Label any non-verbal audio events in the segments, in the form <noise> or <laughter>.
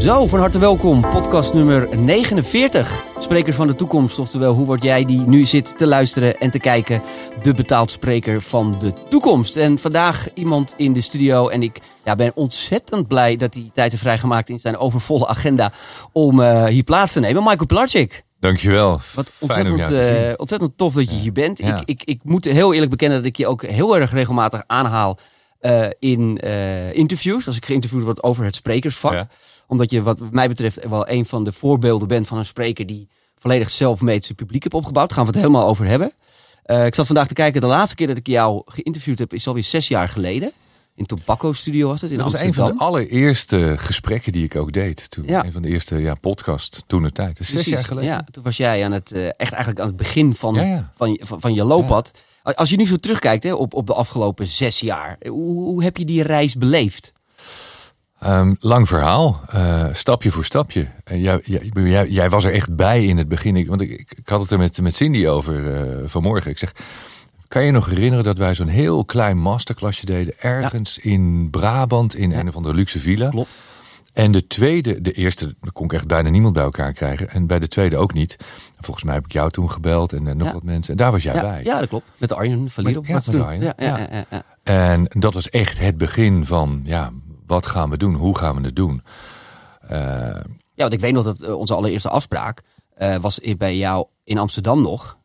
Zo, van harte welkom. Podcast nummer 49. Sprekers van de toekomst. Oftewel, hoe word jij die nu zit te luisteren en te kijken? De betaald spreker van de toekomst. En vandaag iemand in de studio. En ik ja, ben ontzettend blij dat hij tijd heeft vrijgemaakt in zijn overvolle agenda. Om uh, hier plaats te nemen. Michael Pilarczyk. Dankjewel. Wat ontzettend, uh, ontzettend tof dat je hier bent. Ja. Ik, ik, ik moet heel eerlijk bekennen dat ik je ook heel erg regelmatig aanhaal uh, in interviews. Als ik geïnterviewd word over het sprekersvak. Ja omdat je wat mij betreft wel een van de voorbeelden bent van een spreker die volledig zelfmeet zijn publiek heeft opgebouwd. Daar gaan we het helemaal over hebben. Uh, ik zat vandaag te kijken, de laatste keer dat ik jou geïnterviewd heb is alweer zes jaar geleden. In Tobacco Studio was het in Dat was een van de allereerste gesprekken die ik ook deed. Toen, ja. Een van de eerste ja, podcast toen de tijd. Zes jaar geleden. Ja, toen was jij aan het, uh, echt eigenlijk aan het begin van, ja, ja. Van, van, van, je looppad. Als je nu zo terugkijkt hè, op, op de afgelopen zes jaar. Hoe, hoe heb je die reis beleefd? Um, lang verhaal, uh, stapje voor stapje. Uh, jij, jij, jij, was er echt bij in het begin. Ik, want ik, ik, had het er met, met Cindy over uh, vanmorgen. Ik zeg, kan je nog herinneren dat wij zo'n heel klein masterclassje deden... ergens ja. in Brabant, in ja. een of andere luxe villa? Klopt. En de tweede, de eerste, kon ik echt bijna niemand bij elkaar krijgen. En bij de tweede ook niet. Volgens mij heb ik jou toen gebeld en nog ja. wat mensen. En daar was jij ja, bij. Ja, dat klopt. Met Arjen Verlier op. Ja, met Arjen. Ja, En dat was echt het begin van... ja wat gaan we doen? Hoe gaan we het doen? Uh, ja, want ik weet nog dat uh, onze allereerste afspraak uh, was bij jou in Amsterdam nog.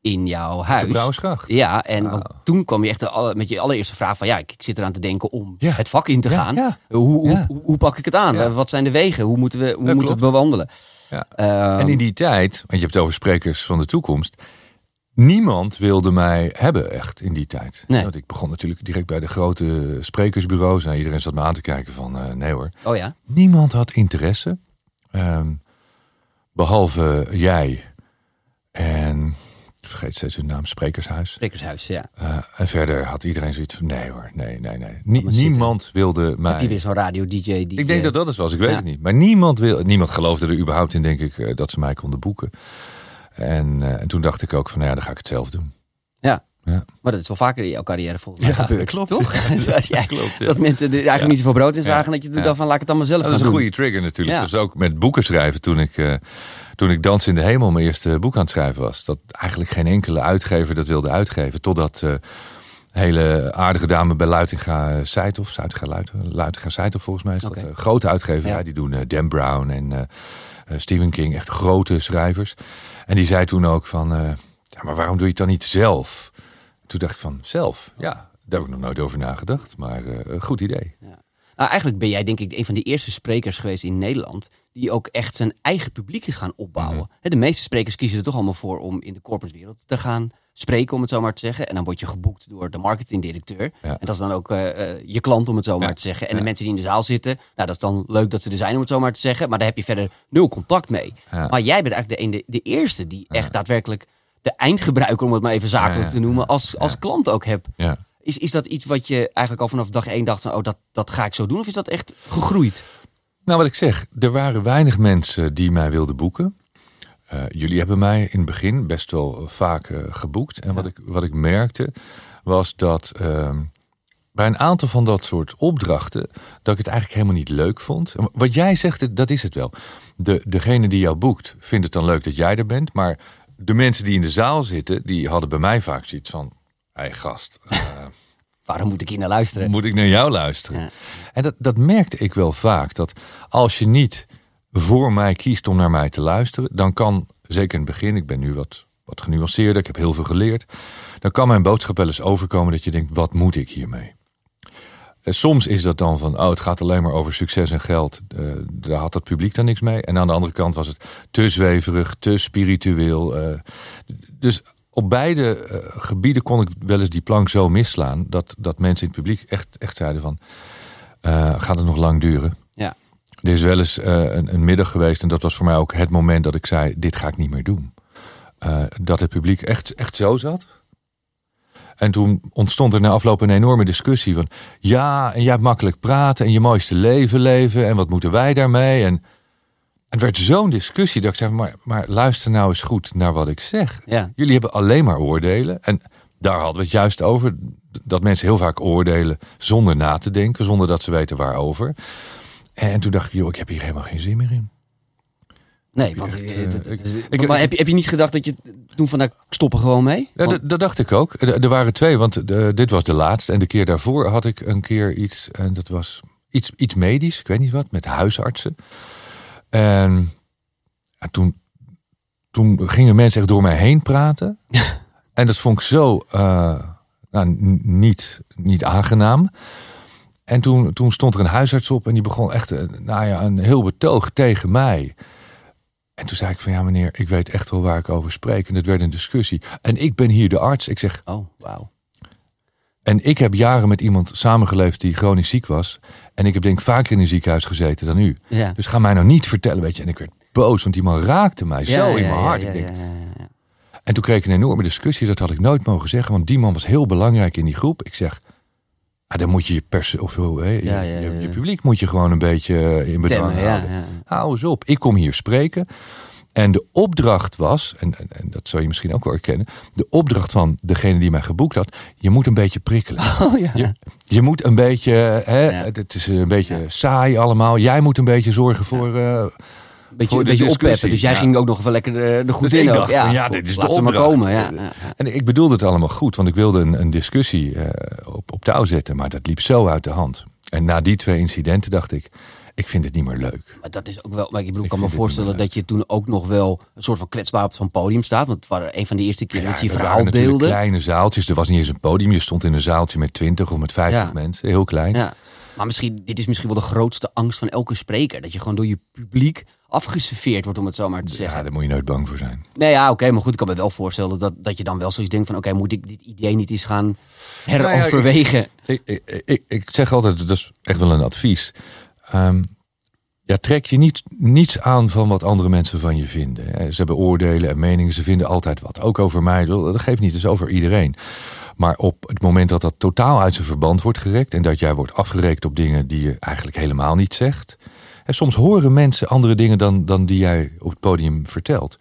In jouw huis. De Brouwersgracht. Ja, en toen kwam je echt alle, met je allereerste vraag van... ja, ik, ik zit eraan te denken om ja. het vak in te gaan. Ja. Hoe, hoe, hoe, hoe, pak ik het aan? Wat zijn de wegen? Hoe moeten we hoe moeten het bewandelen? Ja. Um, en in die tijd, want je hebt het over sprekers van de toekomst... Niemand wilde mij hebben echt in die tijd. Nee. Want ik begon natuurlijk direct bij de grote sprekersbureaus. Nou, iedereen zat me aan te kijken van uh, nee hoor. Oh ja? Niemand had interesse. Um, behalve jij en ik vergeet steeds hun naam, Sprekershuis. Sprekershuis, ja. Uh, en verder had iedereen zoiets van nee hoor, nee, nee, nee. Nie, niemand zitten. wilde mij... Heb je weer zo'n radio-dj die... Ik denk dat dat het was, ik weet ja. het niet. Maar niemand, wil, niemand geloofde er überhaupt in, denk ik, dat ze mij konden boeken. En, uh, en toen dacht ik ook van, nou ja, dan ga ik het zelf doen. Ja. ja. Maar dat is wel vaker in jouw carrière volgens mij ja, gebeurd, klopt, toch? Ja, <laughs> dat, ja, klopt, dat mensen er eigenlijk niet zoveel brood in zagen. Dat je toen dacht van, laat ik het allemaal zelf dat doen. Dat is een goede trigger natuurlijk. Dus ook met boeken schrijven toen ik... Uh, toen ik Dans in de Hemel mijn eerste boek aan het schrijven was. Dat eigenlijk geen enkele uitgever dat wilde uitgeven. Totdat uh, hele aardige dame bij Luitinga Seithof. Zuidinga Luitinga Seithof volgens mij is okay. dat. Uh, grote uitgeverij. Die doen uh, Dan Brown en Stephen King. Echt grote schrijvers. En die zei toen ook van... ja, maar waarom doe je het dan niet zelf? Toen dacht ik van, zelf? Ja, daar heb ik nog nooit over nagedacht. Maar een goed idee. Ja. Nou, eigenlijk ben jij denk ik een van de eerste sprekers geweest in Nederland... die ook echt zijn eigen publiek is gaan opbouwen. Mm -hmm. De meeste sprekers kiezen er toch allemaal voor om in de corporate wereld te gaan spreken, om het zo maar te zeggen. En dan word je geboekt door de marketingdirecteur. Ja. En dat is dan ook uh, uh, je klant, om het zo maar ja. te zeggen. En ja. de mensen die in de zaal zitten, nou, dat is dan leuk dat ze er zijn, om het zo maar te zeggen. Maar daar heb je verder nul contact mee. Maar jij bent eigenlijk de, de, de eerste die echt daadwerkelijk de eindgebruiker, om het maar even zakelijk te noemen, als, als klant ook hebt. Is, is dat iets wat je eigenlijk al vanaf dag één dacht van, oh, dat, dat ga ik zo doen? Of is dat echt gegroeid? Nou, wat ik zeg, er waren weinig mensen die mij wilden boeken. Uh, jullie hebben mij in het begin best wel vaak uh, geboekt. En ja. wat, ik, wat ik merkte was dat uh, bij een aantal van dat soort opdrachten... dat ik het eigenlijk helemaal niet leuk vond. Wat jij zegt, dat is het wel. De, degene die jou boekt vindt het dan leuk dat jij er bent. Maar de mensen die in de zaal zitten, die hadden bij mij vaak zoiets van... Hé hey, gast... <laughs> Waarom moet ik hier naar luisteren? Moet ik naar jou luisteren? Ja. En dat, dat merkte ik wel vaak. Dat als je niet voor mij kiest om naar mij te luisteren, dan kan, zeker in het begin, ik ben nu wat, wat genuanceerder, ik heb heel veel geleerd, dan kan mijn boodschap wel eens overkomen dat je denkt, wat moet ik hiermee? Soms is dat dan van, oh, het gaat alleen maar over succes en geld. Uh, daar had het publiek dan niks mee. En aan de andere kant was het te zweverig, te spiritueel. Uh, dus op beide gebieden kon ik wel eens die plank zo misslaan... dat, dat mensen in het publiek echt, echt zeiden van... Gaat het nog lang duren? Er is wel eens uh, een, een, middag geweest... en dat was voor mij ook het moment dat ik zei... dit ga ik niet meer doen. dat het publiek echt, echt zo zat. En toen ontstond er na afloop een enorme discussie van... ja, en jij hebt makkelijk praten en je mooiste leven leven... en wat moeten wij daarmee? En het werd zo'n discussie dat ik zei, maar, maar luister nou eens goed naar wat ik zeg. Ja. Jullie hebben alleen maar oordelen. En daar hadden we het juist over. Dat mensen heel vaak oordelen zonder na te denken, zonder dat ze weten waarover. En toen dacht ik, joh, ik heb hier helemaal geen zin meer in. Nee, want ik, maar heb, je, heb je niet gedacht dat je toen van, nou, stoppen gewoon mee? Ja, dat dacht ik ook. Er, waren twee, want dit was de laatste. En de keer daarvoor had ik een keer iets, en dat was iets, iets medisch, ik weet niet wat, met huisartsen. En, en toen, toen gingen mensen echt door mij heen praten. <laughs> en dat vond ik zo uh, nou, niet, niet aangenaam. En toen, toen stond er een huisarts op en die begon echt eh, nou ja, een heel betoog tegen mij. En toen zei ik van ja meneer, ik weet echt wel waar ik over spreek. En het werd een discussie. En ik ben hier de arts. Ik zeg, oh wauw. En ik heb jaren met iemand samengeleefd die chronisch ziek was. En ik heb denk ik vaker in een ziekenhuis gezeten dan u. Ja. Dus ga mij nou niet vertellen, weet je. En ik werd boos, want die man raakte mij zo in mijn hart. ik denk, en toen kreeg ik een enorme discussie. Dat had ik nooit mogen zeggen, want die man was heel belangrijk in die groep. Ik zeg, ah, dan moet je je pers of hè, je, je, publiek moet je gewoon een beetje eh, in bedwang houden. Hou eens op, ik kom hier spreken. En de opdracht was, en, en, en, dat zou je misschien ook wel herkennen, de opdracht van degene die mij geboekt had, je moet een beetje prikkelen. <laughs> Oh, ja. je, je, moet een beetje, hè, het is een beetje saai allemaal. Jij moet een beetje zorgen voor. Uh, beetje, een beetje oppeppen. Dus jij ging ook nog wel lekker de, de goed dus in. Dacht, ja, ja, dit is de opdracht. komen. Ja, En ik bedoelde het allemaal goed, want ik wilde een, een discussie uh, op, op touw zetten, maar dat liep zo uit de hand. En na die twee incidenten dacht ik, ik vind het niet meer leuk. Maar dat is ook wel. Maar ik, bedoel, ik kan me voorstellen dat je toen ook nog wel een soort van kwetsbaar op zo'n podium staat. Want het waren een van de eerste keer dat je je verhaal deelde. kleine zaaltjes. Er was niet eens een podium. Je stond in een zaaltje met 20 of met 50 mensen. Heel klein. Ja. Maar misschien, dit is misschien wel de grootste angst van elke spreker. Dat je gewoon door je publiek afgeserveerd wordt, om het zo maar te zeggen. Ja, daar moet je nooit bang voor zijn. Nee, ja, oké. maar goed, ik kan me wel voorstellen dat, dat je dan wel zoiets denkt van... oké, moet ik dit idee niet eens gaan heroverwegen? Nou ja, ik, ik, ik, ik, zeg altijd, dat is echt wel een advies. Um, ja, trek je niet, niets aan van wat andere mensen van je vinden. Ze hebben oordelen en meningen, ze vinden altijd wat. Ook over mij, dat geeft niet, dus over iedereen. Maar op het moment dat dat totaal uit zijn verband wordt gerekt... en dat jij wordt afgerekend op dingen die je eigenlijk helemaal niet zegt... En soms horen mensen andere dingen dan, dan die jij op het podium vertelt.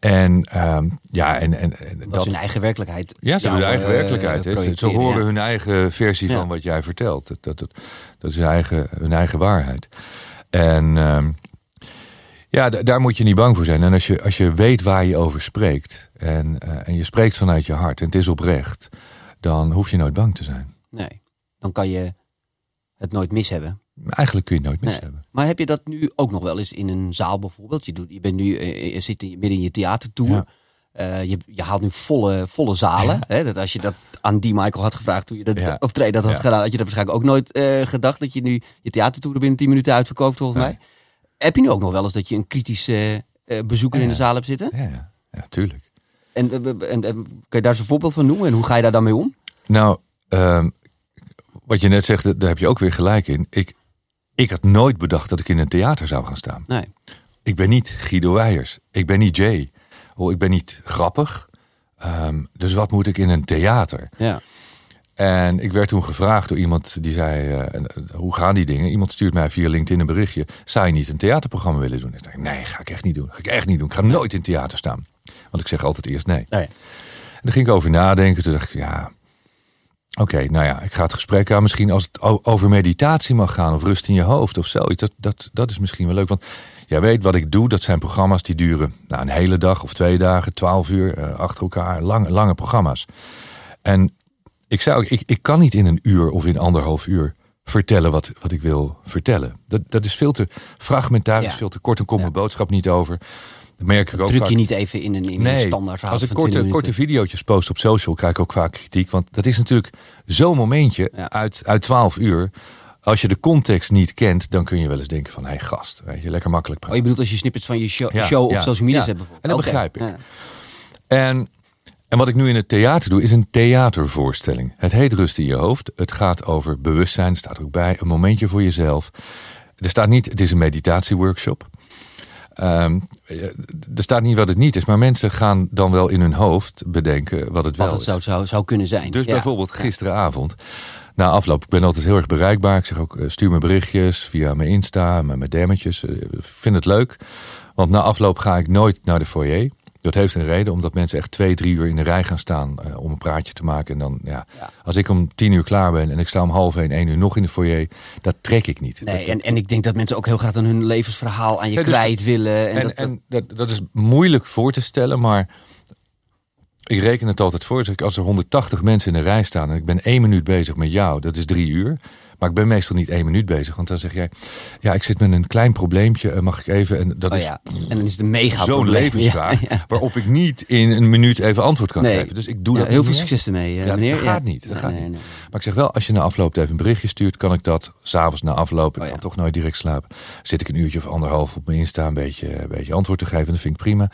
En uh, ja, en, en, en dat, is hun eigen werkelijkheid. Ja, ze hebben hun eigen uh, werkelijkheid. Ze horen hun eigen versie van wat jij vertelt. Dat, dat, dat, dat is hun eigen, hun eigen waarheid. En uh, ja, daar moet je niet bang voor zijn. En als je, als je weet waar je over spreekt en, uh, en je spreekt vanuit je hart en het is oprecht, dan hoef je nooit bang te zijn. Nee, dan kan je het nooit mis hebben. Eigenlijk kun je het nooit mis nee. hebben. Maar heb je dat nu ook nog wel eens in een zaal bijvoorbeeld? Je, doet, je, bent nu, eh, je zit midden in je theatertour. Ja. Uh, je, je, haalt nu volle, volle zalen. Hè? Dat als je dat aan die Michael had gevraagd toen je dat ja. optreden dat had ja. gedaan, had je dat waarschijnlijk ook nooit uh, gedacht dat je nu je theatertour binnen 10 minuten uitverkoopt, volgens mij. Heb je nu ook nog wel eens dat je een kritische uh, bezoeker in de zaal hebt zitten? Ja, ja. tuurlijk. En, en, en, kan je daar eens een voorbeeld van noemen en hoe ga je daar dan mee om? Nou, ehm, wat je net zegt, daar heb je ook weer gelijk in. Ik, ik had nooit bedacht dat ik in een theater zou gaan staan. Nee. Ik ben niet Guido Weijers. Ik ben niet Jay. Oh, ik ben niet grappig. Um, dus wat moet ik in een theater? Ja. En ik werd toen gevraagd door iemand die zei: uh, Hoe gaan die dingen? Iemand stuurt mij via LinkedIn een berichtje. Zou je niet een theaterprogramma willen doen? Ik zei: Nee, ga ik echt niet doen. Ga ik echt niet doen. Ik ga nooit in theater staan. Want ik zeg altijd eerst nee. nee. En daar ging ik over nadenken. Toen dacht ik: Ja, Oké, okay, nou ja, ik ga het gesprek aan. Misschien als het over meditatie mag gaan of rust in je hoofd of zoiets. Dat, dat, dat is misschien wel leuk. Want jij weet wat ik doe. Dat zijn programma's die duren nou, een hele dag of twee dagen, twaalf uur uh, achter elkaar. Lang, lange programma's. En ik zou, ik, ik kan niet in een uur of in anderhalf uur vertellen wat, wat ik wil vertellen. Dat, dat is veel te fragmentarisch, ja. veel te kort. Dan komt mijn boodschap niet over. Dat merk ik ook druk vaak. je niet even in een, in nee, een standaard verhaal. Als ik korte, korte video's post op social, krijg ik ook vaak kritiek. Want dat is natuurlijk zo'n momentje ja. uit, uit 12 uur. Als je de context niet kent, dan kun je wel eens denken van... hé hey, gast, weet je, lekker makkelijk praten. Oh, je bedoelt als je snippets van je show, ja, show op social media zet bijvoorbeeld? En dat okay. begrijp ik. En, en wat ik nu in het theater doe, is een theatervoorstelling. Het heet Rust in je hoofd. Het gaat over bewustzijn, staat er ook bij. Een momentje voor jezelf. Er staat niet, het is een meditatieworkshop. Um, er staat niet wat het niet is, maar mensen gaan dan wel in hun hoofd bedenken wat het wat wel het zou, zou, zou kunnen zijn. Dus ja. bijvoorbeeld gisteravond, na afloop, ik ben altijd heel erg bereikbaar. Ik zeg ook, stuur me berichtjes via mijn Insta, mijn, mijn dammetjes. Ik vind het leuk, want na afloop ga ik nooit naar de foyer. Dat heeft een reden, omdat mensen echt twee, drie uur in de rij gaan staan uh, om een praatje te maken. En dan, ja, Ja. als ik om tien uur klaar ben en ik sta om half één, één uur nog in de foyer, dat trek ik niet. Nee, Dat- en, en ik denk dat mensen ook heel graag dan hun levensverhaal aan je Ja, dus kwijt willen. En, En, dat, en dat, dat is moeilijk voor te stellen, maar ik reken het altijd voor. Dus als er 180 mensen in de rij staan en ik ben één minuut bezig met jou, dat is drie uur. Maar ik ben meestal niet één minuut bezig, want dan zeg jij, ja, ik zit met een klein probleempje, eh, mag ik even? En dat oh is ja. en dan is het een mega zo'n probleem. levensvraag, <laughs> Ja, ja. waarop ik niet in een minuut even antwoord kan Nee. geven. Dus ik doe dat heel veel meer. succes ermee, eh, Ja, meneer. dat gaat niet, dat gaat nee, niet. nee. Maar ik zeg wel, als je na afloop even een berichtje stuurt, kan ik dat s'avonds na afloop. Ik Oh kan toch nooit direct slapen. Zit ik een uurtje of anderhalf op mijn Insta een beetje, een beetje antwoord te geven. Dat vind ik prima.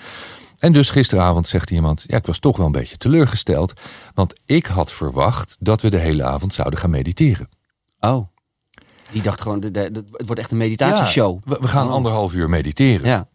En dus gisteravond zegt iemand, ja, ik was toch wel een beetje teleurgesteld. Want ik had verwacht dat we de hele avond zouden gaan mediteren. Oh. Die dacht gewoon, de, de- de- het wordt echt een meditatieshow. Ja, we, we gaan Oh. anderhalf uur mediteren. Ja.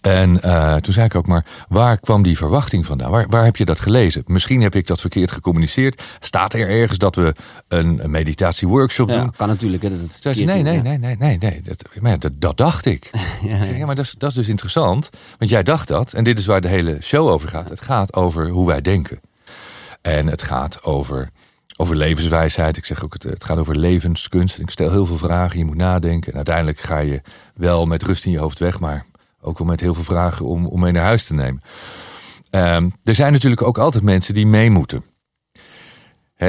En eh, toen zei ik ook maar, waar kwam die verwachting vandaan? Waar, waar heb je dat gelezen? Misschien heb ik dat verkeerd gecommuniceerd. Staat er ergens dat we een, een meditatieworkshop ja, doen? kan natuurlijk. Hè, dat Zei ze, nee, nee, nee, nee, nee, nee. Dat, maar dat, dat dacht ik. <laughs> Ja, Ik zeg, ja, maar dat is, dat is dus interessant. Want jij dacht dat. En dit is waar de hele show over gaat. Het gaat over hoe wij denken. En het gaat over, over levenswijsheid. Ik zeg ook, het, het gaat over levenskunst. En ik stel heel veel vragen. Je moet nadenken. En uiteindelijk ga je wel met rust in je hoofd weg. Maar ook wel met heel veel vragen om, om mee naar huis te nemen. Ehm, er zijn natuurlijk ook altijd mensen die mee moeten.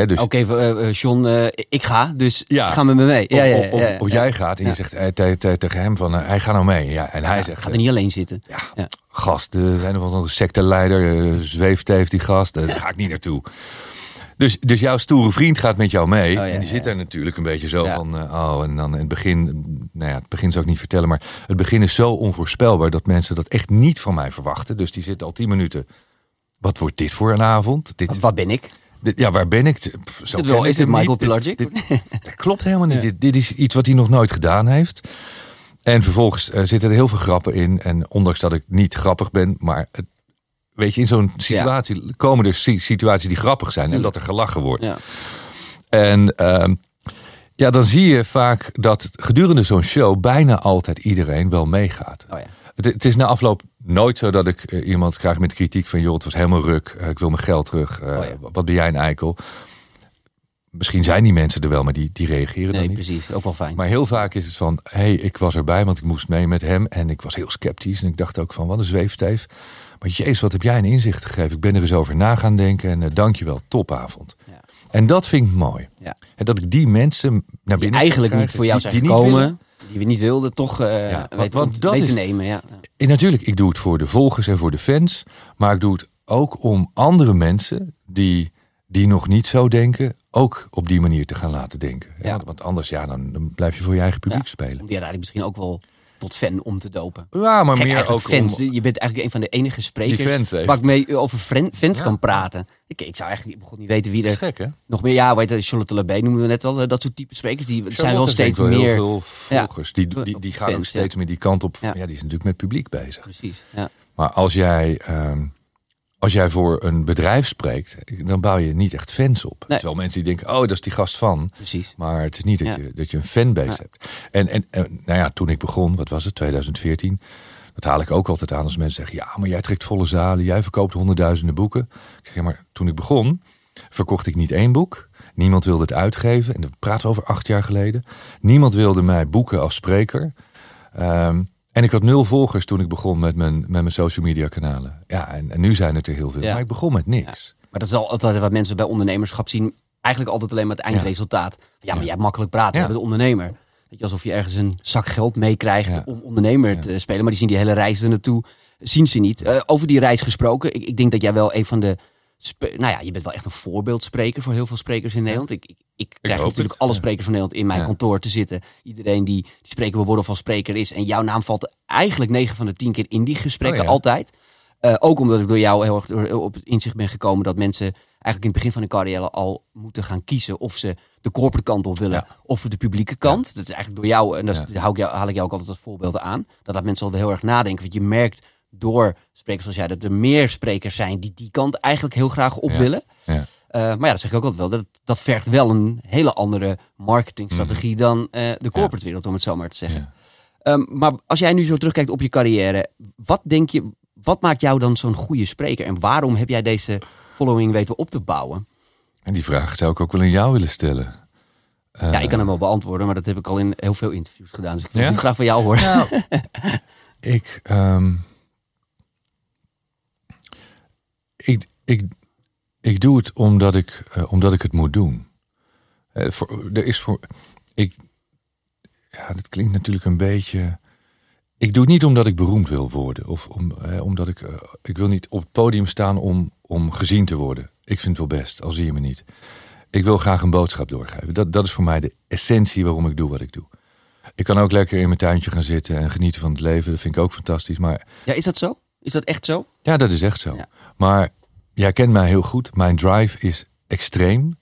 Dus Oké, eh, eh, John, eh, ik ga, dus Ja. ga met me mee. Ja, of, ja, of- of- ja, of ja. jij gaat en je zegt eh, te- te- tegen hem van, hij gaat nou mee. Ja, en hij zegt, gaat er niet alleen zitten. Ja, gast, er zijn of andere secteleider, uh, zweeft heeft die gast, daar ga ik niet naartoe. Dus, dus jouw stoere vriend gaat met jou mee. Oh, ja, en die ja, zit ja. daar natuurlijk een beetje zo Ja. van, eh, oh, en dan in het begin, nou ja, het begin zou ik niet vertellen, maar het begin is zo onvoorspelbaar dat mensen dat echt niet van mij verwachten. Dus die zitten al tien minuten. Wat wordt dit voor een avond? Dit, Wat- ben ik? dit- ja, waar ben ik? Pff, zo Dit ken wel, is dit Michael Pelagic? <laughs> dat klopt helemaal niet. Dit, dit is iets wat hij nog nooit gedaan heeft. En vervolgens eh, zitten er heel veel grappen in. En ondanks dat ik niet grappig ben, maar het, weet je, in zo'n situatie komen er si- situaties die grappig zijn en dat er gelachen wordt. Ja. En ehm, ja, dan zie je vaak dat gedurende zo'n show bijna altijd iedereen wel meegaat. Oh ja. Het, het is na afloop nooit zo dat ik eh, iemand krijg met kritiek van... joh, het was helemaal ruk, eh, ik wil mijn geld terug. eh, Oh ja. Wat ben jij een eikel? Misschien zijn die mensen er wel, maar die, die reageren Nee, dan niet. precies. Ook wel fijn. Maar heel vaak is het van, hé, hey, ik was erbij, want ik moest mee met hem. En ik was heel sceptisch. En ik dacht ook van, wat een zweefteef. Maar jezus, wat heb jij een inzicht gegeven. Ik ben er eens over na gaan denken. En uh, dankjewel, topavond. Ja. En dat vind ik mooi. Ja. En dat ik die mensen naar binnen eigenlijk niet voor jou zijn die- niet gekomen. Die we niet wilden, toch eh Ja, weten, want- want dat mee te is- nemen. Ja. En natuurlijk, ik doe het voor de volgers en voor de fans. Maar ik doe het ook om andere mensen die, die nog niet zo denken, ook op die manier te gaan laten denken. Ja, want- anders, ja, dan, dan blijf je voor je eigen publiek Ja. spelen. Die uiteindelijk misschien ook wel tot fan om te dopen. Ja, maar meer ook fans. om... Je bent eigenlijk een van de enige sprekers waar ik mee over fran- fans Ja. kan praten. Ik, ik zou eigenlijk niet, niet weten wie er gek, hè? nog meer... Ja, weet je, Charlotte Labé noemen we net al. eh, Dat soort type sprekers. Die zijn wel steeds wel meer... heel veel volgers. Die, die, die gaan ook steeds meer die kant op. Ja. Die is natuurlijk met publiek bezig. Precies, ja. Maar als jij, ehm, als jij voor een bedrijf spreekt, dan bouw je niet echt fans op. Er zijn wel mensen die denken, oh, dat is die gast van. Precies. Maar het is niet dat, Ja. je, dat je een fanbase Ja. hebt. En, en, en nou ja, toen ik begon, wat was het, 2014. Dat haal ik ook altijd aan als mensen zeggen, ja, maar jij trekt volle zalen, jij verkoopt honderdduizenden boeken. Ik zeg, ja, maar toen ik begon, verkocht ik niet één boek. Niemand wilde het uitgeven. En dat praten we over acht jaar geleden. Niemand wilde mij boeken als spreker. Ehm, en ik had nul volgers toen ik begon met mijn, met mijn social media kanalen. Ja, en, en nu zijn het er heel veel. Ja. Maar ik begon met niks. Maar dat is al altijd wat mensen bij ondernemerschap zien. Eigenlijk altijd alleen maar het eindresultaat. Ja, maar jij hebt makkelijk praten. Ja. Bent ondernemer. Weet je, alsof je ergens een zak geld meekrijgt om ondernemer te spelen. Maar die zien die hele reis er naartoe, zien ze niet. Eh, over die reis gesproken. Ik, ik denk dat jij wel een van de... Nou ja, je bent wel echt een voorbeeldspreker voor heel veel sprekers in Nederland. Ik, ik, ik krijg natuurlijk het, alle sprekers van Nederland in mijn Ja. kantoor te zitten. Iedereen die, die spreker wil worden of spreker is. En jouw naam valt eigenlijk 9 van de 10 keer in die gesprekken, Oh ja. altijd. Eh, ook omdat ik door jou heel erg door- op het inzicht ben gekomen dat mensen eigenlijk in het begin van hun carrière al moeten gaan kiezen of ze de corporate kant op willen Ja. of de publieke kant. Dat is eigenlijk door jou, en Ja. hou ik jou, haal ik jou ook altijd als voorbeelden aan, dat dat mensen al heel erg nadenken. Want je merkt door sprekers zoals jij dat er meer sprekers zijn die die kant eigenlijk heel graag op Ja. willen. Ja. Eh, maar ja, dat zeg ik ook altijd wel. Dat, dat vergt wel een hele andere marketingstrategie dan eh, de corporate wereld, om het zo maar te zeggen. Ja. Ehm, maar als jij nu zo terugkijkt op je carrière, wat denk je, wat maakt jou dan zo'n goede spreker? En waarom heb jij deze following weten op te bouwen? En die vraag zou ik ook wel in jou willen stellen. ja, ik kan hem wel beantwoorden, maar dat heb ik al in heel veel interviews gedaan. Dus ik wil ja? graag van jou horen. Nou, <laughs> ik, um, ik, ik, ik doe het omdat ik, uh, omdat ik het moet doen. Uh, er is voor. Ik, ja, dat klinkt natuurlijk een beetje. Ik doe het niet omdat ik beroemd wil worden. Of om, eh, omdat ik. ik wil niet op het podium staan om, om gezien te worden. Ik vind het wel best, al zie je me niet. Ik wil graag een boodschap doorgeven. Dat, dat is voor mij de essentie waarom ik doe wat ik doe. Ik kan ook lekker in mijn tuintje gaan zitten en genieten van het leven. Dat vind ik ook fantastisch. Maar... Ja, is dat zo? Is dat echt zo? Ja, dat is echt zo. Maar jij kent mij heel goed. Mijn drive is extreem.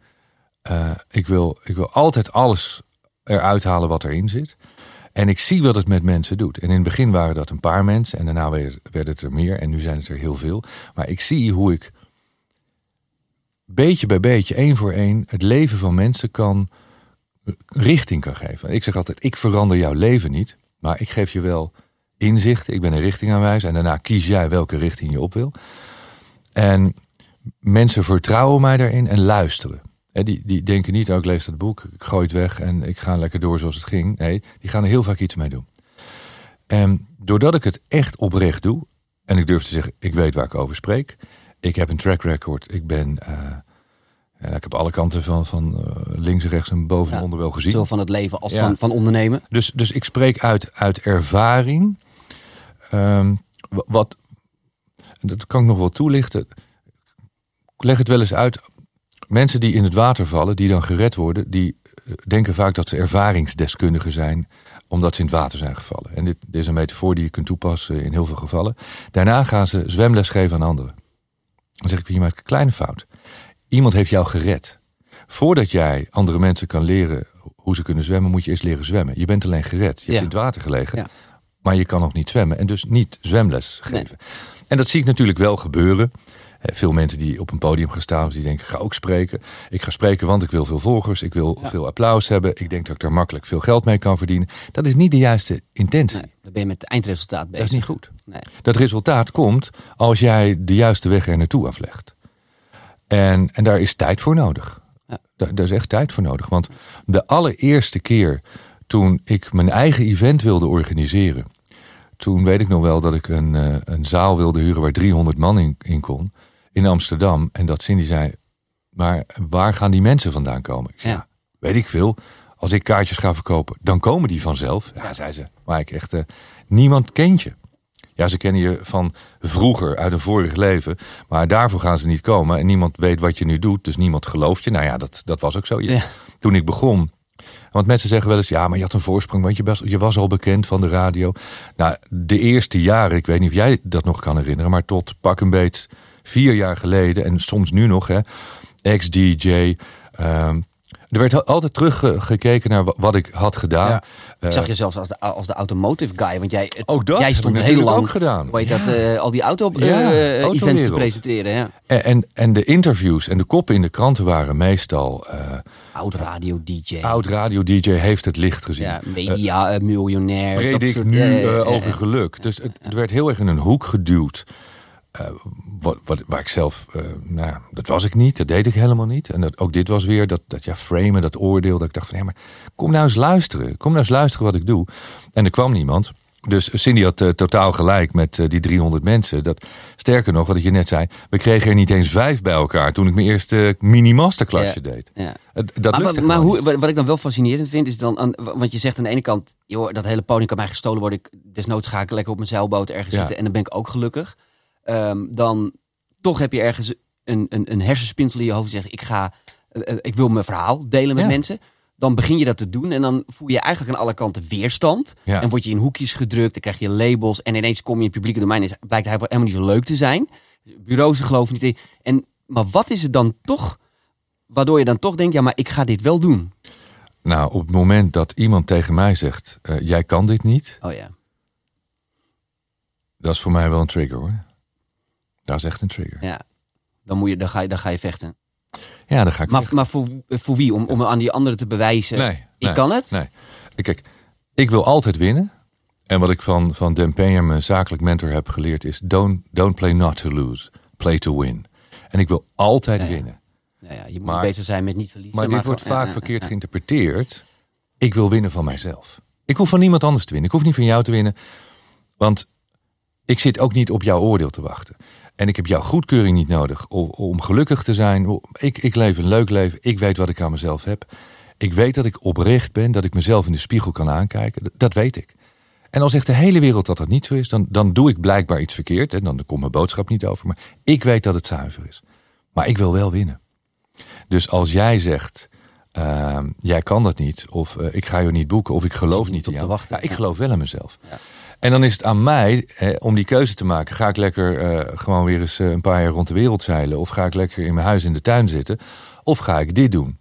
Uh, ik, wil, ik wil altijd alles eruit halen wat erin zit. En ik zie wat het met mensen doet. En in het begin waren dat een paar mensen. En daarna werden het er meer. En nu zijn het er heel veel. Maar ik zie hoe ik beetje bij beetje, één voor één, het leven van mensen kan richting kan geven. Ik zeg altijd, ik verander jouw leven niet. Maar ik geef je wel inzicht. Ik ben een richting aanwijzer. En daarna kies jij welke richting je op wil. En mensen vertrouwen mij daarin en luisteren. Die, die denken niet, oh, ik lees dat boek, ik gooi het weg en ik ga lekker door zoals het ging. Nee, die gaan er heel vaak iets mee doen. En doordat ik het echt oprecht doe, en ik durf te zeggen, ik weet waar ik over spreek. Ik heb een track record, ik ben... Uh, ik heb alle kanten van, van uh, links, rechts en boven en onder wel gezien. Zowel van het leven als van, van ondernemen. Dus, dus ik spreek uit, uit ervaring. Um, wat, dat kan ik nog wel toelichten. leg het wel eens uit. Mensen die in het water vallen, die dan gered worden, die eh, denken vaak dat ze ervaringsdeskundigen zijn, omdat ze in het water zijn gevallen. En dit, dit is een metafoor die je kunt toepassen in heel veel gevallen. Daarna gaan ze zwemles geven aan anderen. Dan zeg ik, je maakt een kleine fout. Iemand heeft jou gered. Voordat jij andere mensen kan leren hoe ze kunnen zwemmen, moet je eerst leren zwemmen. Je bent alleen gered. Je hebt in het water gelegen. Maar je kan nog niet zwemmen en dus niet zwemles geven. En dat zie ik natuurlijk wel gebeuren. Veel mensen die op een podium gaan staan, die denken: ik ga ook spreken. Ik ga spreken, want ik wil veel volgers, ik wil veel applaus hebben. Ik denk dat ik daar makkelijk veel geld mee kan verdienen. Dat is niet de juiste intentie. Nee, dan ben je met het eindresultaat bezig. Dat is niet goed. Nee. Dat resultaat komt als jij de juiste weg er naartoe aflegt. En, en daar is tijd voor nodig. Ja. Daar, daar is echt tijd voor nodig. Want de allereerste keer toen ik mijn eigen event wilde organiseren toen weet ik nog wel dat ik een, uh, een zaal wilde huren waar 300 man in, in, kon. In Amsterdam. En dat Cindy zei, maar waar gaan die mensen vandaan komen? Ik zei, ja. weet ik veel. Als ik kaartjes ga verkopen, dan komen die vanzelf. Ja, zei ze. Maar ik echt, uh, niemand kent je. Ja, ze kennen je van vroeger, uit een vorig leven. Maar daarvoor gaan ze niet komen. En niemand weet wat je nu doet. Dus niemand gelooft je. Nou ja, dat, dat was ook zo. Ja. Toen ik begon, want mensen zeggen wel eens, ja, maar je had een voorsprong, want je, was, je was al bekend van de radio. Nou, de eerste jaren, ik weet niet of jij dat nog kan herinneren, maar tot pak een beet vier jaar geleden en soms nu nog, hè, ex-DJ. Ehm, er werd altijd teruggekeken naar wat ik had gedaan. Ja. Ik zag je zelfs als de, als de automotive guy. Want jij, ook dat jij stond heel lang. Ook gedaan. Hoe dat? Uh, al die auto-events uh, te presenteren. Ja. En, en, en, de interviews en de koppen in de kranten waren meestal. Uh, oud radio DJ. Oud radio DJ heeft het licht gezien. Ja, media miljonair. Predik nu over geluk. Dus het, het, werd heel erg in een hoek geduwd. Uh, wat, wat, waar ik zelf, uh, nou, dat was ik niet, dat deed ik helemaal niet. En dat, ook dit was weer dat, dat ja, framen, dat oordeel, dat ik dacht van, hé, maar kom nou eens luisteren. Kom nou eens luisteren wat ik doe. En er kwam niemand. Dus Cindy had uh, totaal gelijk met die 300 mensen. Dat, sterker nog, wat ik je net zei, we kregen er niet eens vijf bij elkaar toen ik mijn eerste mini-masterklasje deed. Ja. dat maar maar hoe, wat ik dan wel fascinerend vind, is dan, aan, want je zegt aan de ene kant, joh, dat hele podium kan mij gestolen worden. Ik, desnoods ga ik lekker op mijn zeilboot ergens zitten en dan ben ik ook gelukkig. Um, dan toch heb je ergens een, een, een hersenspinsel in je hoofd die zegt: ik, ga, uh, ik wil mijn verhaal delen met mensen. Dan begin je dat te doen en dan voel je eigenlijk aan alle kanten weerstand. En word je in hoekjes gedrukt, dan krijg je labels. En ineens kom je in het publieke domein en blijkt hij helemaal niet zo leuk te zijn. Bureaus geloven niet in. En, maar wat is het dan toch, waardoor je dan toch denkt: ja, maar ik ga dit wel doen? Nou, op het moment dat iemand tegen mij zegt: uh, jij kan dit niet. Oh ja. Dat is voor mij wel een trigger hoor. Dat is echt een trigger. Ja, dan, moet je, dan, ga, je, dan ga je vechten. Ja, dan ga ik maar, Maar voor, voor wie? Om, om aan die anderen te bewijzen, nee, ik kan het? Nee. Kijk, ik wil altijd winnen. En wat ik van, van Dan Peña, mijn zakelijk mentor, heb geleerd is... Don't, don't play not to lose, play to win. En ik wil altijd winnen. Nou ja, je moet bezig zijn met niet verliezen. Maar, dit wordt vaak verkeerd geïnterpreteerd. Ik wil winnen van mijzelf. Ik hoef van niemand anders te winnen. Ik hoef niet van jou te winnen. Want ik zit ook niet op jouw oordeel te wachten. En ik heb jouw goedkeuring niet nodig om, om gelukkig te zijn. Ik, ik leef een leuk leven. Ik weet wat ik aan mezelf heb. Ik weet dat ik oprecht ben, dat ik mezelf in de spiegel kan aankijken. Dat, weet ik. En als zegt de hele wereld dat dat niet zo is, dan, dan doe ik blijkbaar iets verkeerd. En dan komt mijn boodschap niet over. Maar ik weet dat het zuiver is. Maar ik wil wel winnen. Dus als jij zegt, uh, jij kan dat niet, of uh, ik ga je niet boeken, of ik geloof niet, in jou. Wachten, ja, ik geloof wel in mezelf. Ja. En dan is het aan mij om die keuze te maken. Ga ik lekker uh, gewoon weer eens een paar jaar rond de wereld zeilen, of ga ik lekker in mijn huis in de tuin zitten, of ga ik dit doen?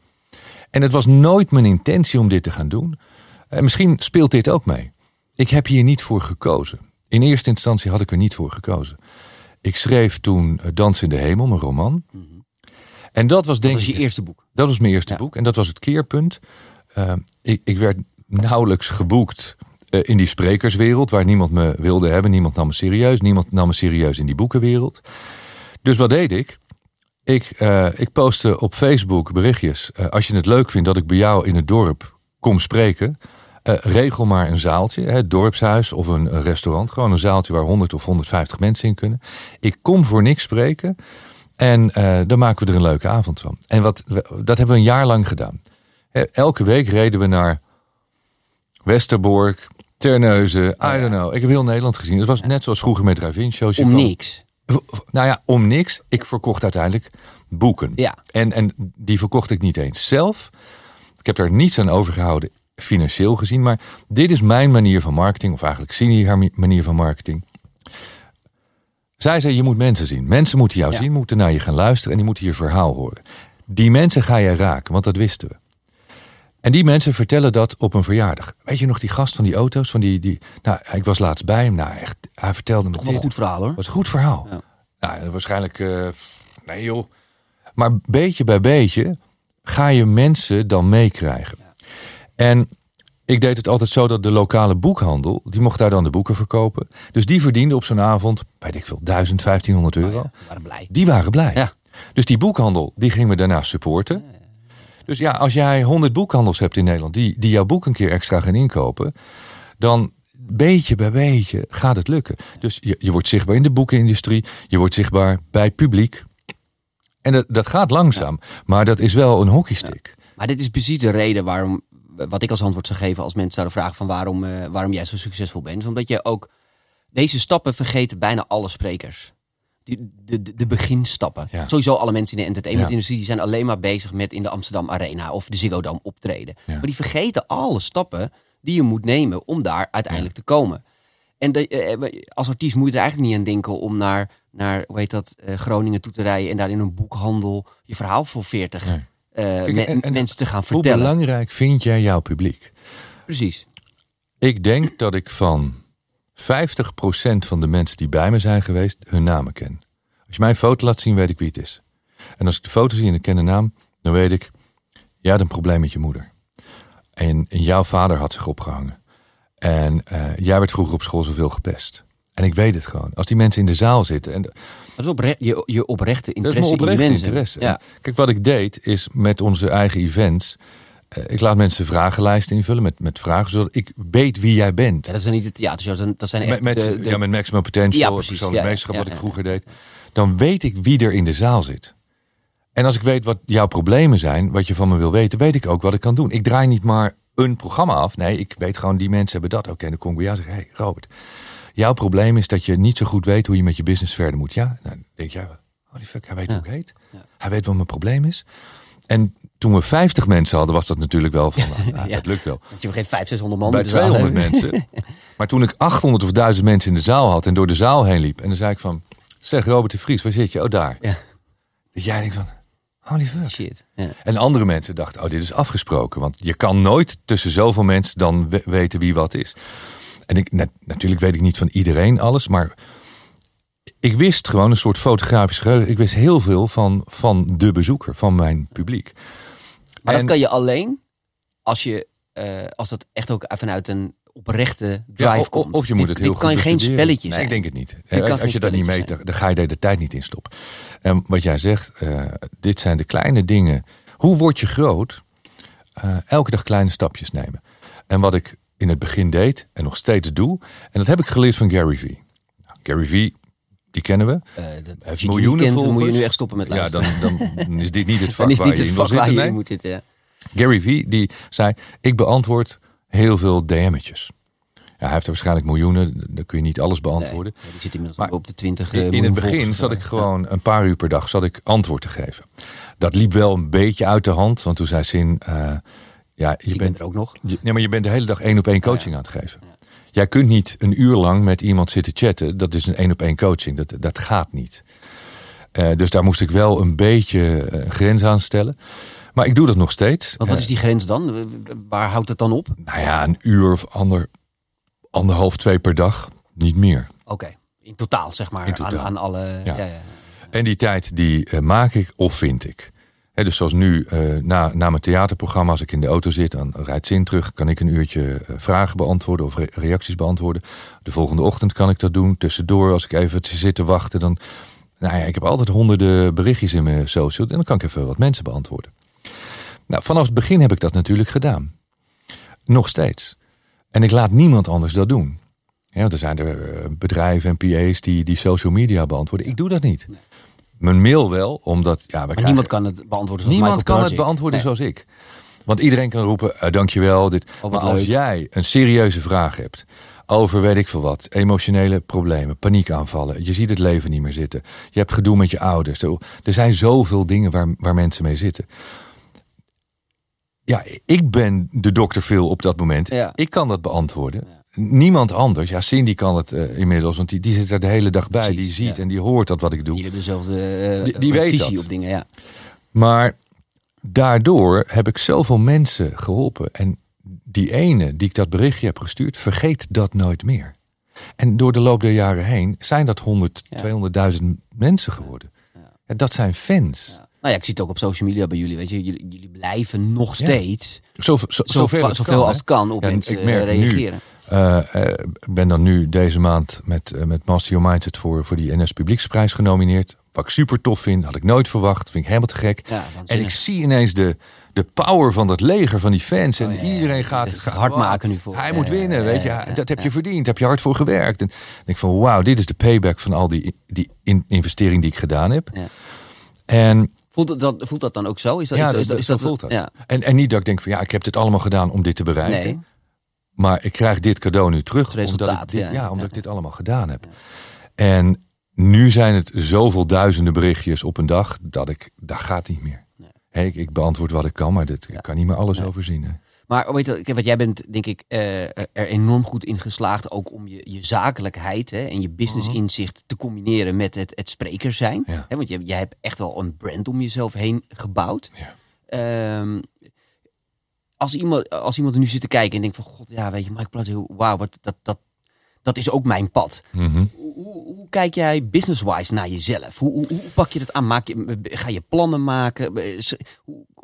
En het was nooit mijn intentie om dit te gaan doen. En misschien speelt dit ook mee. Ik heb hier niet voor gekozen. In eerste instantie had ik er niet voor gekozen. Ik schreef toen Dans in de Hemel, mijn roman. Mm en dat was denk ik. Dat was je eerste boek. Dat was mijn eerste boek. En dat was het keerpunt. Uh, ik, ik werd nauwelijks geboekt in die sprekerswereld, waar niemand me wilde hebben. Niemand nam me serieus. Niemand nam me serieus in die boekenwereld. Dus wat deed ik? Ik, uh, ik postte op Facebook berichtjes. als je het leuk vindt dat ik bij jou in het dorp kom spreken. regel maar een zaaltje, het dorpshuis of een, restaurant. Gewoon een zaaltje waar 100 of 150 mensen in kunnen. Ik kom voor niks spreken. En dan maken we er een leuke avond van. En wat, dat hebben we een jaar lang gedaan. Elke week reden we naar Westerbork, Terneuzen, I don't know. Ik heb heel Nederland gezien. Het was net zoals vroeger met drive shows. Om niks. Nou ja, om niks. Ik verkocht uiteindelijk boeken. Ja. En, en die verkocht ik niet eens zelf. Ik heb er niets aan overgehouden, financieel gezien. Maar dit is mijn manier van marketing, of eigenlijk Cindy haar manier van marketing. Zij zei, je moet mensen zien. Mensen moeten jou zien, moeten naar je gaan luisteren en die moeten je verhaal horen. Die mensen ga je raken, want dat wisten we. En die mensen vertellen dat op een verjaardag. Weet je nog die gast van die auto's? Van die, die, nou, ik was laatst bij hem. Nou, echt, hij vertelde nog een goed verhaal hoor. Was een goed verhaal. Ja. Nou, waarschijnlijk, uh, nee joh. Maar beetje bij beetje ga je mensen dan meekrijgen. En ik deed het altijd zo dat de lokale boekhandel, die mocht daar dan de boeken verkopen. Dus die verdiende op zo'n avond, weet ik veel, 1000, 1500 euro. Oh die waren blij. Die waren blij. Ja. Dus die boekhandel, die gingen we daarna supporten. Dus ja, als jij 100 boekhandels hebt in Nederland die, die jouw boek een keer extra gaan inkopen, dan beetje bij beetje gaat het lukken. Dus je, je wordt zichtbaar in de boekenindustrie, je wordt zichtbaar bij publiek. En dat, dat gaat langzaam, maar dat is wel een hockeystick. Maar dit is precies de reden waarom wat ik als antwoord zou geven als mensen zouden vragen van waarom, uh, waarom jij zo succesvol bent. Omdat je ook deze stappen vergeten bijna alle sprekers. De, de, de beginstappen. Sowieso alle mensen in de entertainmentindustrie die zijn alleen maar bezig met in de Amsterdam Arena of de Ziggo Dome optreden. Maar die vergeten alle stappen die je moet nemen om daar uiteindelijk te komen. En de, eh, als artiest moet je er eigenlijk niet aan denken om naar, naar hoe heet dat, uh, Groningen toe te rijden en daar in een boekhandel je verhaal voor 40 uh, en, mensen te gaan vertellen. Hoe belangrijk vind jij jouw publiek? Precies. Ik denk dat ik van 50% van de mensen die bij me zijn geweest hun namen ken. Als je mij een foto laat zien, weet ik wie het is. En als ik de foto zie en ik ken de naam, dan weet ik, jij had een probleem met je moeder. En, en jouw vader had zich opgehangen. En uh, jij werd vroeger op school zoveel gepest. En ik weet het gewoon. Als die mensen in de zaal zitten. En dat is oprecht, je, je oprechte interesse dat is oprechte in interesse. Ja. Kijk, wat ik deed is met onze eigen events. Uh, ik laat mensen vragenlijsten invullen met, met vragen, zodat ik weet wie jij bent. Ja, dat zijn niet het theater, dat zijn echt met, de, de, Ja, met Maximum Potential, ja, persoonlijk meesterschap, wat ik vroeger deed. Dan weet ik wie er in de zaal zit. En als ik weet wat jouw problemen zijn, wat je van me wil weten, weet ik ook wat ik kan doen. Ik draai niet maar een programma af. Nee, ik weet gewoon, die mensen hebben dat. Oké, dan kom ik bij jou en zeg, hey Robert, Jouw probleem is dat je niet zo goed weet hoe je met je business verder moet. Ja, nou, dan denk jij, holy fuck, hij weet hoe ik heet. Hij weet wat mijn probleem is. En toen we 50 mensen hadden, was dat natuurlijk wel van, nou, <laughs> nou, ja. dat lukt wel. Want je begint 500, 600 man. Bij 200 mensen. <laughs> Maar toen ik 800 of 1000 mensen in de zaal had en door de zaal heen liep. En dan zei ik van, zeg Robert de Vries, waar zit je? Oh, daar. Ja. Dat jij denkt van, holy fuck. Shit. Ja. En andere mensen dachten, oh, dit is afgesproken. Want je kan nooit tussen zoveel mensen dan weten wie wat is. En ik, natuurlijk weet ik niet van iedereen alles, maar ik wist gewoon een soort fotografisch geheugen. Ik wist heel veel van, van de bezoeker, van mijn publiek. Maar dat kan je alleen als je, uh, als dat echt ook vanuit een oprechte drive of, komt. Of je moet het heel dit goed kan geen bestuderen. spelletje nee, ik denk het niet. Eh, Als geen je dat niet meet, dan, dan ga je er de tijd niet in stoppen. En wat jij zegt, eh, dit zijn de kleine dingen. Hoe word je groot? Eh, elke dag kleine stapjes nemen. En wat ik in het begin deed en nog steeds doe, en dat heb ik geleerd van Gary Vee. Nou, Gary Vee, die kennen we. Eh, dat, heeft als je die miljoenen niet kent, dan moet je nu echt stoppen met Ja, luisteren. dan, dan <laughs> is dit niet het vak waar niet je het vak waar je nee. moet zitten. Ja. Gary Vee die zei: Ik beantwoord heel veel DM'tjes. Ja, hij heeft er waarschijnlijk miljoenen, dan kun je niet alles beantwoorden. Nee, zit inmiddels Maar op de 20 In- In het begin zat ik gewoon een paar uur per dag zat ik antwoord te geven. Dat liep wel een beetje uit de hand, want toen zei Sin: eh, Ja, je bent er ook nog. je- nee, maar je bent de hele dag één op één coaching aan het geven. Jij kunt niet een uur lang met iemand zitten chatten. Dat is een één op één coaching. Dat, dat gaat niet. Eh, dus daar moest ik wel een beetje eh, grens aan stellen. Maar ik doe dat nog steeds. Want wat is die grens dan? Waar houdt het dan op? Nou ja, een uur of ander, anderhalf, twee per dag. Niet meer. Oké, in totaal zeg maar. In totaal. Aan, aan alle... Ja. Ja. Ja, En die tijd die eh, maak ik of vind ik. Dus zoals nu, eh, na, na mijn theaterprogramma, als ik in de auto zit, dan rijdt Zin terug, kan ik een uurtje eh, vragen beantwoorden of re- reacties beantwoorden. De volgende ochtend kan ik dat doen. Tussendoor, als ik even zit te wachten, dan. Nou ja, ik heb altijd honderden berichtjes in mijn social en dan kan ik even wat mensen beantwoorden. Nou, vanaf het begin heb ik dat natuurlijk gedaan. Nog steeds. En ik laat niemand anders dat doen. Er zijn er eh, bedrijven en PA's die, die social media beantwoorden. Ik doe dat niet. Mijn mail wel, omdat ja, we niemand kan het beantwoorden zoals niemand kan het beantwoorden Nee. zoals ik. Want iedereen kan roepen, eh, dankjewel. Dit. wat maar als jij een serieuze vraag hebt over weet ik veel wat, emotionele problemen, paniekaanvallen, je ziet het leven niet meer zitten, je hebt gedoe met je ouders, er zijn zoveel dingen waar, waar mensen mee zitten. Ja, ik ben de dokter Phil op dat moment. Ja. Ik kan dat beantwoorden. Niemand anders. Ja, Cindy kan het eh, inmiddels, want die, die zit er de hele dag bij. Precies, die ziet ja. en die hoort dat wat ik doe. Die hebben dezelfde Die- die weet visie dat. op dingen, ja. Maar daardoor heb ik zoveel mensen geholpen. En die ene die ik dat berichtje heb gestuurd, vergeet dat nooit meer. En door de loop der jaren heen zijn dat 100, Ja. 200.000 mensen geworden. En dat zijn fans. Nou ja, ik zie het ook op social media bij jullie. Weet je, jullie, jullie blijven nog steeds Zo, zo, zo, zoveel, het zoveel kan, als het kan op Ja, mensen ik merk eh, nu- reageren. Ik ben dan nu deze maand met, eh, met Master Your Mindset voor, voor die NS Publieksprijs genomineerd. Wat ik super tof vind, had ik nooit verwacht. Vind ik helemaal te gek. Ja, En ik zie ineens de, de power van dat leger, van die fans. En Oh, ja, iedereen ja, gaat gaat hard wow, maken nu voor. Hij moet winnen, weet je. dat heb je verdiend, heb je hard voor gewerkt. En ik denk van wauw, dit is de payback van al die, die in- investering die ik gedaan heb. Ja. En, Voelt, dat, voelt dat dan ook zo? Is dat, ja, is, dat, is, dat, is zo voelt dat. Ja. En, en niet dat ik denk van ja, ik heb dit allemaal gedaan om dit te bereiken. Nee. Maar ik krijg dit cadeau nu terug. Het resultaat, omdat ik dit, ja, ja, ja. omdat ik dit allemaal gedaan heb. En nu zijn het zoveel duizenden berichtjes op een dag dat ik, dat gaat niet meer. Hey, ik, ik beantwoord wat ik kan, maar dit, ik kan niet meer alles overzien. hè. Maar weet je, wat jij bent denk ik eh, er enorm goed in geslaagd. Ook om je, je zakelijkheid hè, en je business inzicht te combineren met het, het spreker zijn. Mhm. Ja. Hè, want je, jij hebt echt wel een brand om jezelf heen gebouwd. Ja. Ehm, als, iemand, als iemand er nu zit te kijken en denkt van... God, ja, weet je, Mike Platt, wauw, wat, dat, dat, dat is ook mijn pad. Mhm. Hoe, hoe, hoe kijk jij business-wise naar jezelf? Hoe, hoe, hoe pak je dat aan? Maak je, ga je plannen maken? Is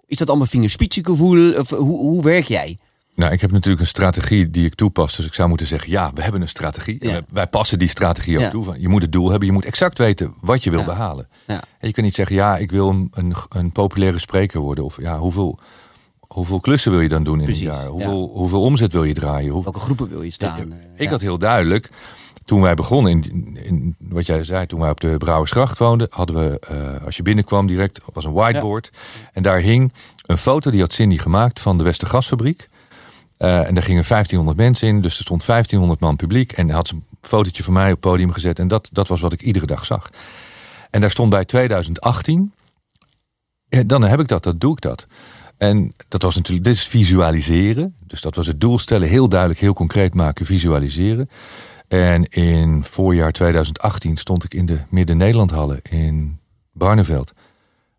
is dat allemaal vingerspitsengevoel? Of hoe, hoe werk jij? Nou, ik heb natuurlijk een strategie die ik toepas. Dus ik zou moeten zeggen, ja, we hebben een strategie. Ja. Wij, wij passen die strategie ook Ja. toe. Je moet het doel hebben. Je moet exact weten wat je wil Ja. behalen. Ja. En je kan niet zeggen, ja, ik wil een, een, een populaire spreker worden. Of ja, hoeveel, hoeveel klussen wil je dan doen in Precies, een jaar? ja. Hoeveel, hoeveel omzet wil je draaien? Hoe, Welke groepen wil je staan? Ik, ik ja. had heel duidelijk, toen wij begonnen, in, in wat jij zei, toen wij op de Brouwersgracht woonden, hadden we, eh, als je binnenkwam direct, was een whiteboard. En daar hing een foto, die had Cindy gemaakt, van de Westergasfabriek. Eh, en daar gingen 1500 mensen in, dus er stond 1500 man publiek. En had ze een fotootje van mij op het podium gezet. En dat, dat was wat ik iedere dag zag. En daar stond bij 2018. Ja, dan heb ik dat, dat doe ik dat. En dat was natuurlijk, dit is visualiseren. Dus dat was het doel stellen, heel duidelijk, heel concreet maken, visualiseren. En in voorjaar 2018 stond ik in de Midden-Nederlandhallen in Barneveld.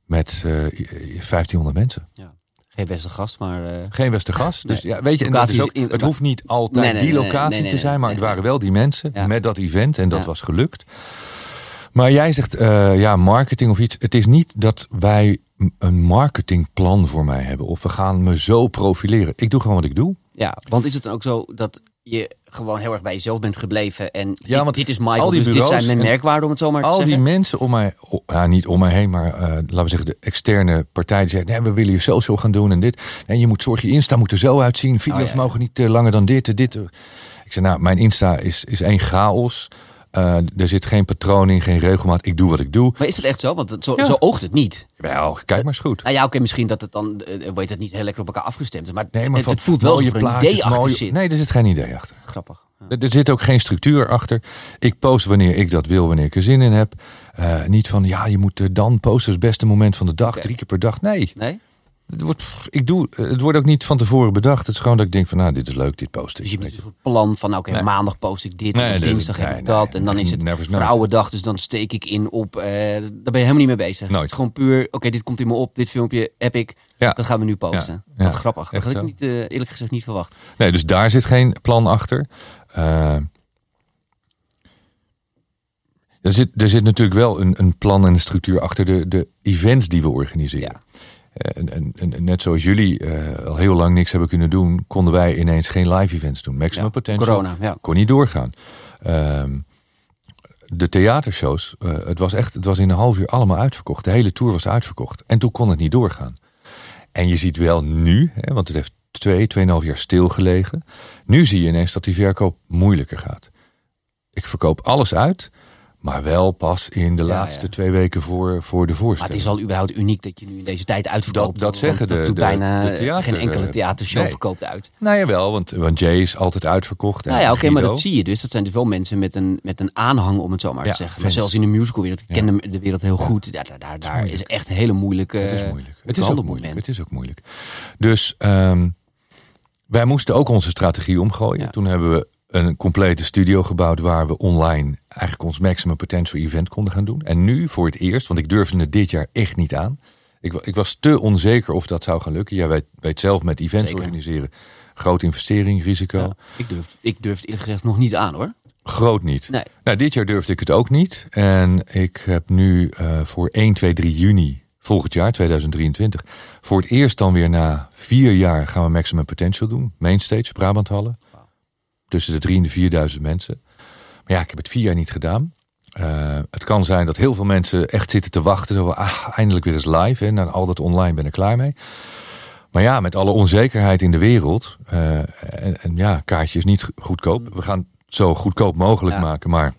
Met eh 1500 mensen. Ja. Geen beste gast, maar... eh, Geen Westergas. Dus Nee. ja, weet je, en dat Locaties is ook, in- het hoeft niet altijd Nee, nee, die locatie te zijn, maar het waren wel die mensen Ja. met dat event en dat Ja. was gelukt. Maar jij zegt, eh, ja, marketing of iets. Het is niet dat wij een marketingplan voor mij hebben of we gaan me zo profileren. Ik doe gewoon wat ik doe. ja, want is het dan ook zo dat je gewoon heel erg bij jezelf bent gebleven. En Ja, dit, want dit is Michael, al die dus dit zijn mijn en merkwaarden, om het zo maar te Al zeggen. die mensen om mij, ja, niet om mij heen, maar eh, laten we zeggen de externe partij die zegt, nee, we willen je zo zo gaan doen en dit. En je moet zorgen, je Insta moet er zo uitzien. Video's Oh, ja, mogen niet eh, langer dan dit en dit. Ik zei, nou, mijn Insta is, is één chaos. Eh, er zit geen patroon in, geen regelmaat. Ik doe wat ik doe. Maar is het echt zo? Want het, zo, Ja. zo oogt het niet. Wel, kijk maar eens goed. Nou ja, oké, misschien dat het dan, eh, weet het niet, heel lekker op elkaar afgestemd is. Maar, Nee, maar het, het voelt wel alsof er een idee achter mooie- zit. Nee, er zit geen idee achter. Grappig. Ja. Er zit ook geen structuur achter. Ik post wanneer ik dat wil, wanneer ik er zin in heb. Eh, niet van, ja, je moet eh, dan posten als beste moment van de dag, drie keer per dag. Nee, Nee? Het wordt, ik doe, het wordt ook niet van tevoren bedacht. Het is gewoon dat ik denk van, nou, dit is leuk, dit post ik. Dus je een soort plan van, oké, Nee. maandag post ik dit, Nee, en dinsdag heb ik dat. en dan is het vrouwendag, dus dan steek ik in op... eh, daar ben je helemaal niet mee bezig. Nooit. Het is gewoon puur, oké, dit komt in me op, dit filmpje heb ik. Ja. Dat gaan we nu posten. Ja, ja. Wat grappig. Dat had ik niet, eh, eerlijk gezegd niet verwacht. Nee, dus daar zit geen plan achter. Eh, er, zit, er zit natuurlijk wel een, een plan en een structuur achter de, de events die we organiseren. Ja. En, en, en net zoals jullie eh, al heel lang niks hebben kunnen doen, konden wij ineens geen live events doen. Maximum Ja, Potential Corona, ja. kon niet doorgaan. Ehm, de theatershows, eh, het was echt, het was in een half uur allemaal uitverkocht. De hele tour was uitverkocht. En toen kon het niet doorgaan. En je ziet wel nu, hè, want het heeft twee, tweeënhalf jaar stilgelegen. Nu zie je ineens dat die verkoop moeilijker gaat. Ik verkoop alles uit, maar wel pas in de Ja, laatste ja. twee weken voor, voor de Maar voorstelling. het is al überhaupt uniek dat je nu in deze tijd uitverkoopt. Dat- dat zeggen de- de- bijna de theater, geen enkele eh, theatershow nee. verkoopt uit. Nou ja, wel, want, want Jay is altijd uitverkocht. Nou ja, oké, maar dat zie je dus. Dat zijn dus wel mensen met een, met een aanhang, om het zo maar Ja, te zeggen. Maar zelfs in de musicalwereld, ik ken de, de wereld heel goed. Daar daar, daar is echt een hele moeilijke Het is moeilijk. Het is ook moeilijk. Het is ook moeilijk. Dus ehm, wij moesten ook onze strategie omgooien. Toen hebben we een complete studio gebouwd waar we online eigenlijk ons maximum potential event konden gaan doen. En nu voor het eerst, want ik durfde het dit jaar echt niet aan. Ik, ik was te onzeker of dat zou gaan lukken. Jij weet, weet zelf met events Zeker. organiseren. Grote investering, risico. Ja, ik, durf, ik durf het eerlijk gezegd nog niet aan hoor. Groot niet. Nee. Nou, dit jaar durfde ik het ook niet. En ik heb nu eh, voor 1, 2, 3 juni volgend jaar, 2023, voor het eerst dan weer na vier jaar gaan we Maximum Potential doen. Mainstage, Brabanthallen. Tussen de 3 en de 4000 mensen. Ja, ik heb het vier jaar niet gedaan. Eh, het kan zijn dat heel veel mensen echt zitten te wachten. Zo, ah, eindelijk weer eens live. Hè. Na al dat online ben ik klaar mee. Maar ja, met alle onzekerheid in de wereld. eh, en, en ja, kaartjes niet goedkoop. We gaan het zo goedkoop mogelijk Ja. maken. Maar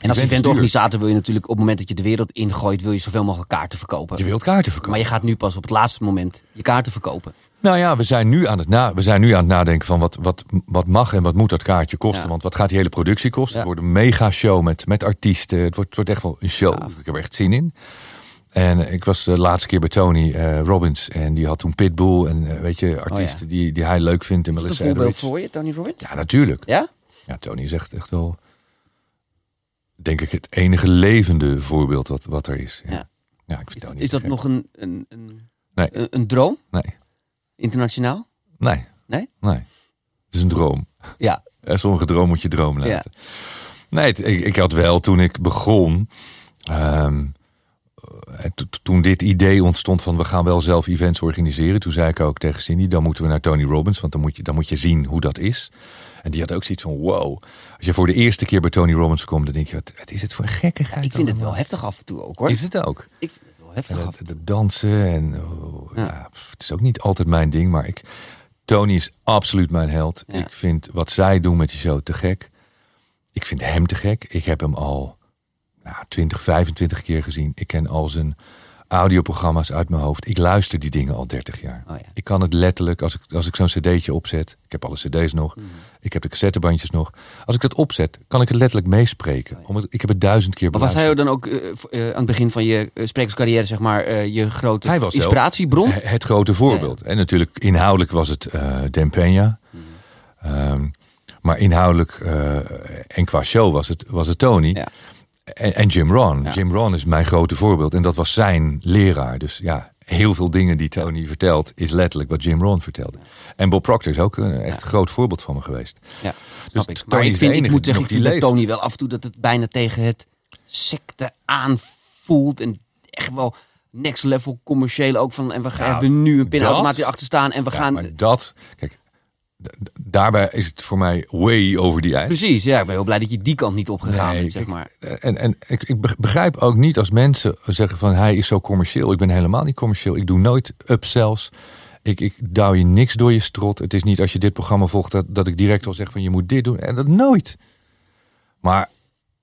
En als eventorganisator wil je natuurlijk op het moment dat je de wereld ingooit, wil je zoveel mogelijk kaarten verkopen. je wilt kaarten verkopen. Maar je gaat nu pas op het laatste moment je kaarten verkopen. Nou ja, we zijn nu aan het, na, we zijn nu aan het nadenken van wat, wat, wat mag en wat moet dat kaartje kosten. Ja. Want wat gaat die hele productie kosten? Het wordt een mega show met, met artiesten. Het wordt, het wordt echt wel een show. Ik heb er echt zin in. En eh, ik was de laatste keer bij Tony eh, Robbins. En die had toen Pitbull. En eh, weet je, artiesten die, die hij leuk vindt. En Is dat een voorbeeld voor je, Tony Robbins? Ja, natuurlijk. Ja? Ja, Tony is echt, echt wel, denk ik, het enige levende voorbeeld wat, wat er is. Ja, Ja. ja. ik Is, is dat nog een, een, een, Nee. een, een droom? Nee, Internationaal? nee, Nee? nee. Het is een droom. Ja. Sommige droom moet je droom Ja. laten. Nee, het- ik, ik had wel toen ik begon. ehm, eh, to- to- toen dit idee ontstond van we gaan wel zelf events organiseren. Toen zei ik ook tegen Cindy, dan moeten we naar Tony Robbins. Want dan moet je, dan moet je zien hoe dat is. En die had ook zoiets van wow. Als je voor de eerste keer bij Tony Robbins komt, dan denk je, wat, wat is het voor een gekkigheid? Ik vind het wel heftig af en toe ook hoor. Is het ook? Ik heftig het, het dansen en oh, Ja. het is ook niet altijd mijn ding, maar ik, Tony is absoluut mijn held. Ja. Ik vind wat zij doen met die show te gek. Ik vind hem te gek. Ik heb hem al nou, 20, 25 keer gezien. Ik ken al zijn audioprogramma's uit mijn hoofd. Ik luister die dingen al 30 jaar. Oh ja. Ik kan het letterlijk, als ik, als ik zo'n cd'tje opzet. Ik heb alle cd's nog. Mhm. Ik heb de cassettebandjes nog. Als ik dat opzet, kan ik het letterlijk meespreken. Omdat, ik heb het duizend keer Oh Maar was hij beluisterd. dan ook eh, eh, aan het begin van je eh, sprekerscarrière, zeg maar, je grote Hij was zelf inspiratiebron? he- Het grote voorbeeld. En natuurlijk inhoudelijk was het Den Peña. Ehm, maar inhoudelijk en qua show was het, was het Tony. En, en Jim Ron. Ja. Jim Ron is mijn grote voorbeeld. En dat was zijn leraar. Dus ja, heel veel dingen die Tony vertelt... is letterlijk wat Jim Ron vertelde. En Bob Proctor is ook een echt Ja. groot voorbeeld van me geweest. Ja, Dus ik. Maar ik, vind, ik moet zeggen, ik vind leeft. Tony wel af en toe dat het bijna tegen het secte aanvoelt. En echt wel next level commercieel ook van. En we gaan, Ja, hebben nu een pinautomaat achter staan. En we gaan. maar dat... Kijk, daarbij is het voor mij way over die ijs. Precies, ja. Ik ben heel blij dat je die kant niet opgegaan bent, zeg maar. En, en ik, ik begrijp ook niet als mensen zeggen van hij is zo commercieel. Ik ben helemaal niet commercieel. Ik doe nooit upsells. Ik, ik douw je niks door je strot. Het is niet als je dit programma volgt dat, dat ik direct al zeg van je moet dit doen. En dat nooit. Maar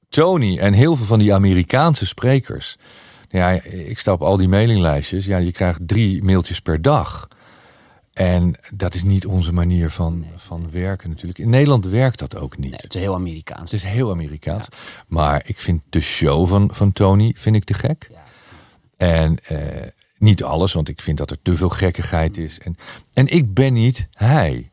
Tony en heel veel van die Amerikaanse sprekers. Ja, ik sta op al die mailinglijstjes. Ja, je krijgt drie mailtjes per dag. En dat is niet onze manier van, van werken natuurlijk. In Nederland werkt dat ook niet. Nee, het is heel Amerikaans. Het is heel Amerikaans. Maar ik vind de show van, van Tony vind ik te gek. Ja. En eh, niet alles, want ik vind dat er te veel gekkigheid is. En, en ik ben niet hij.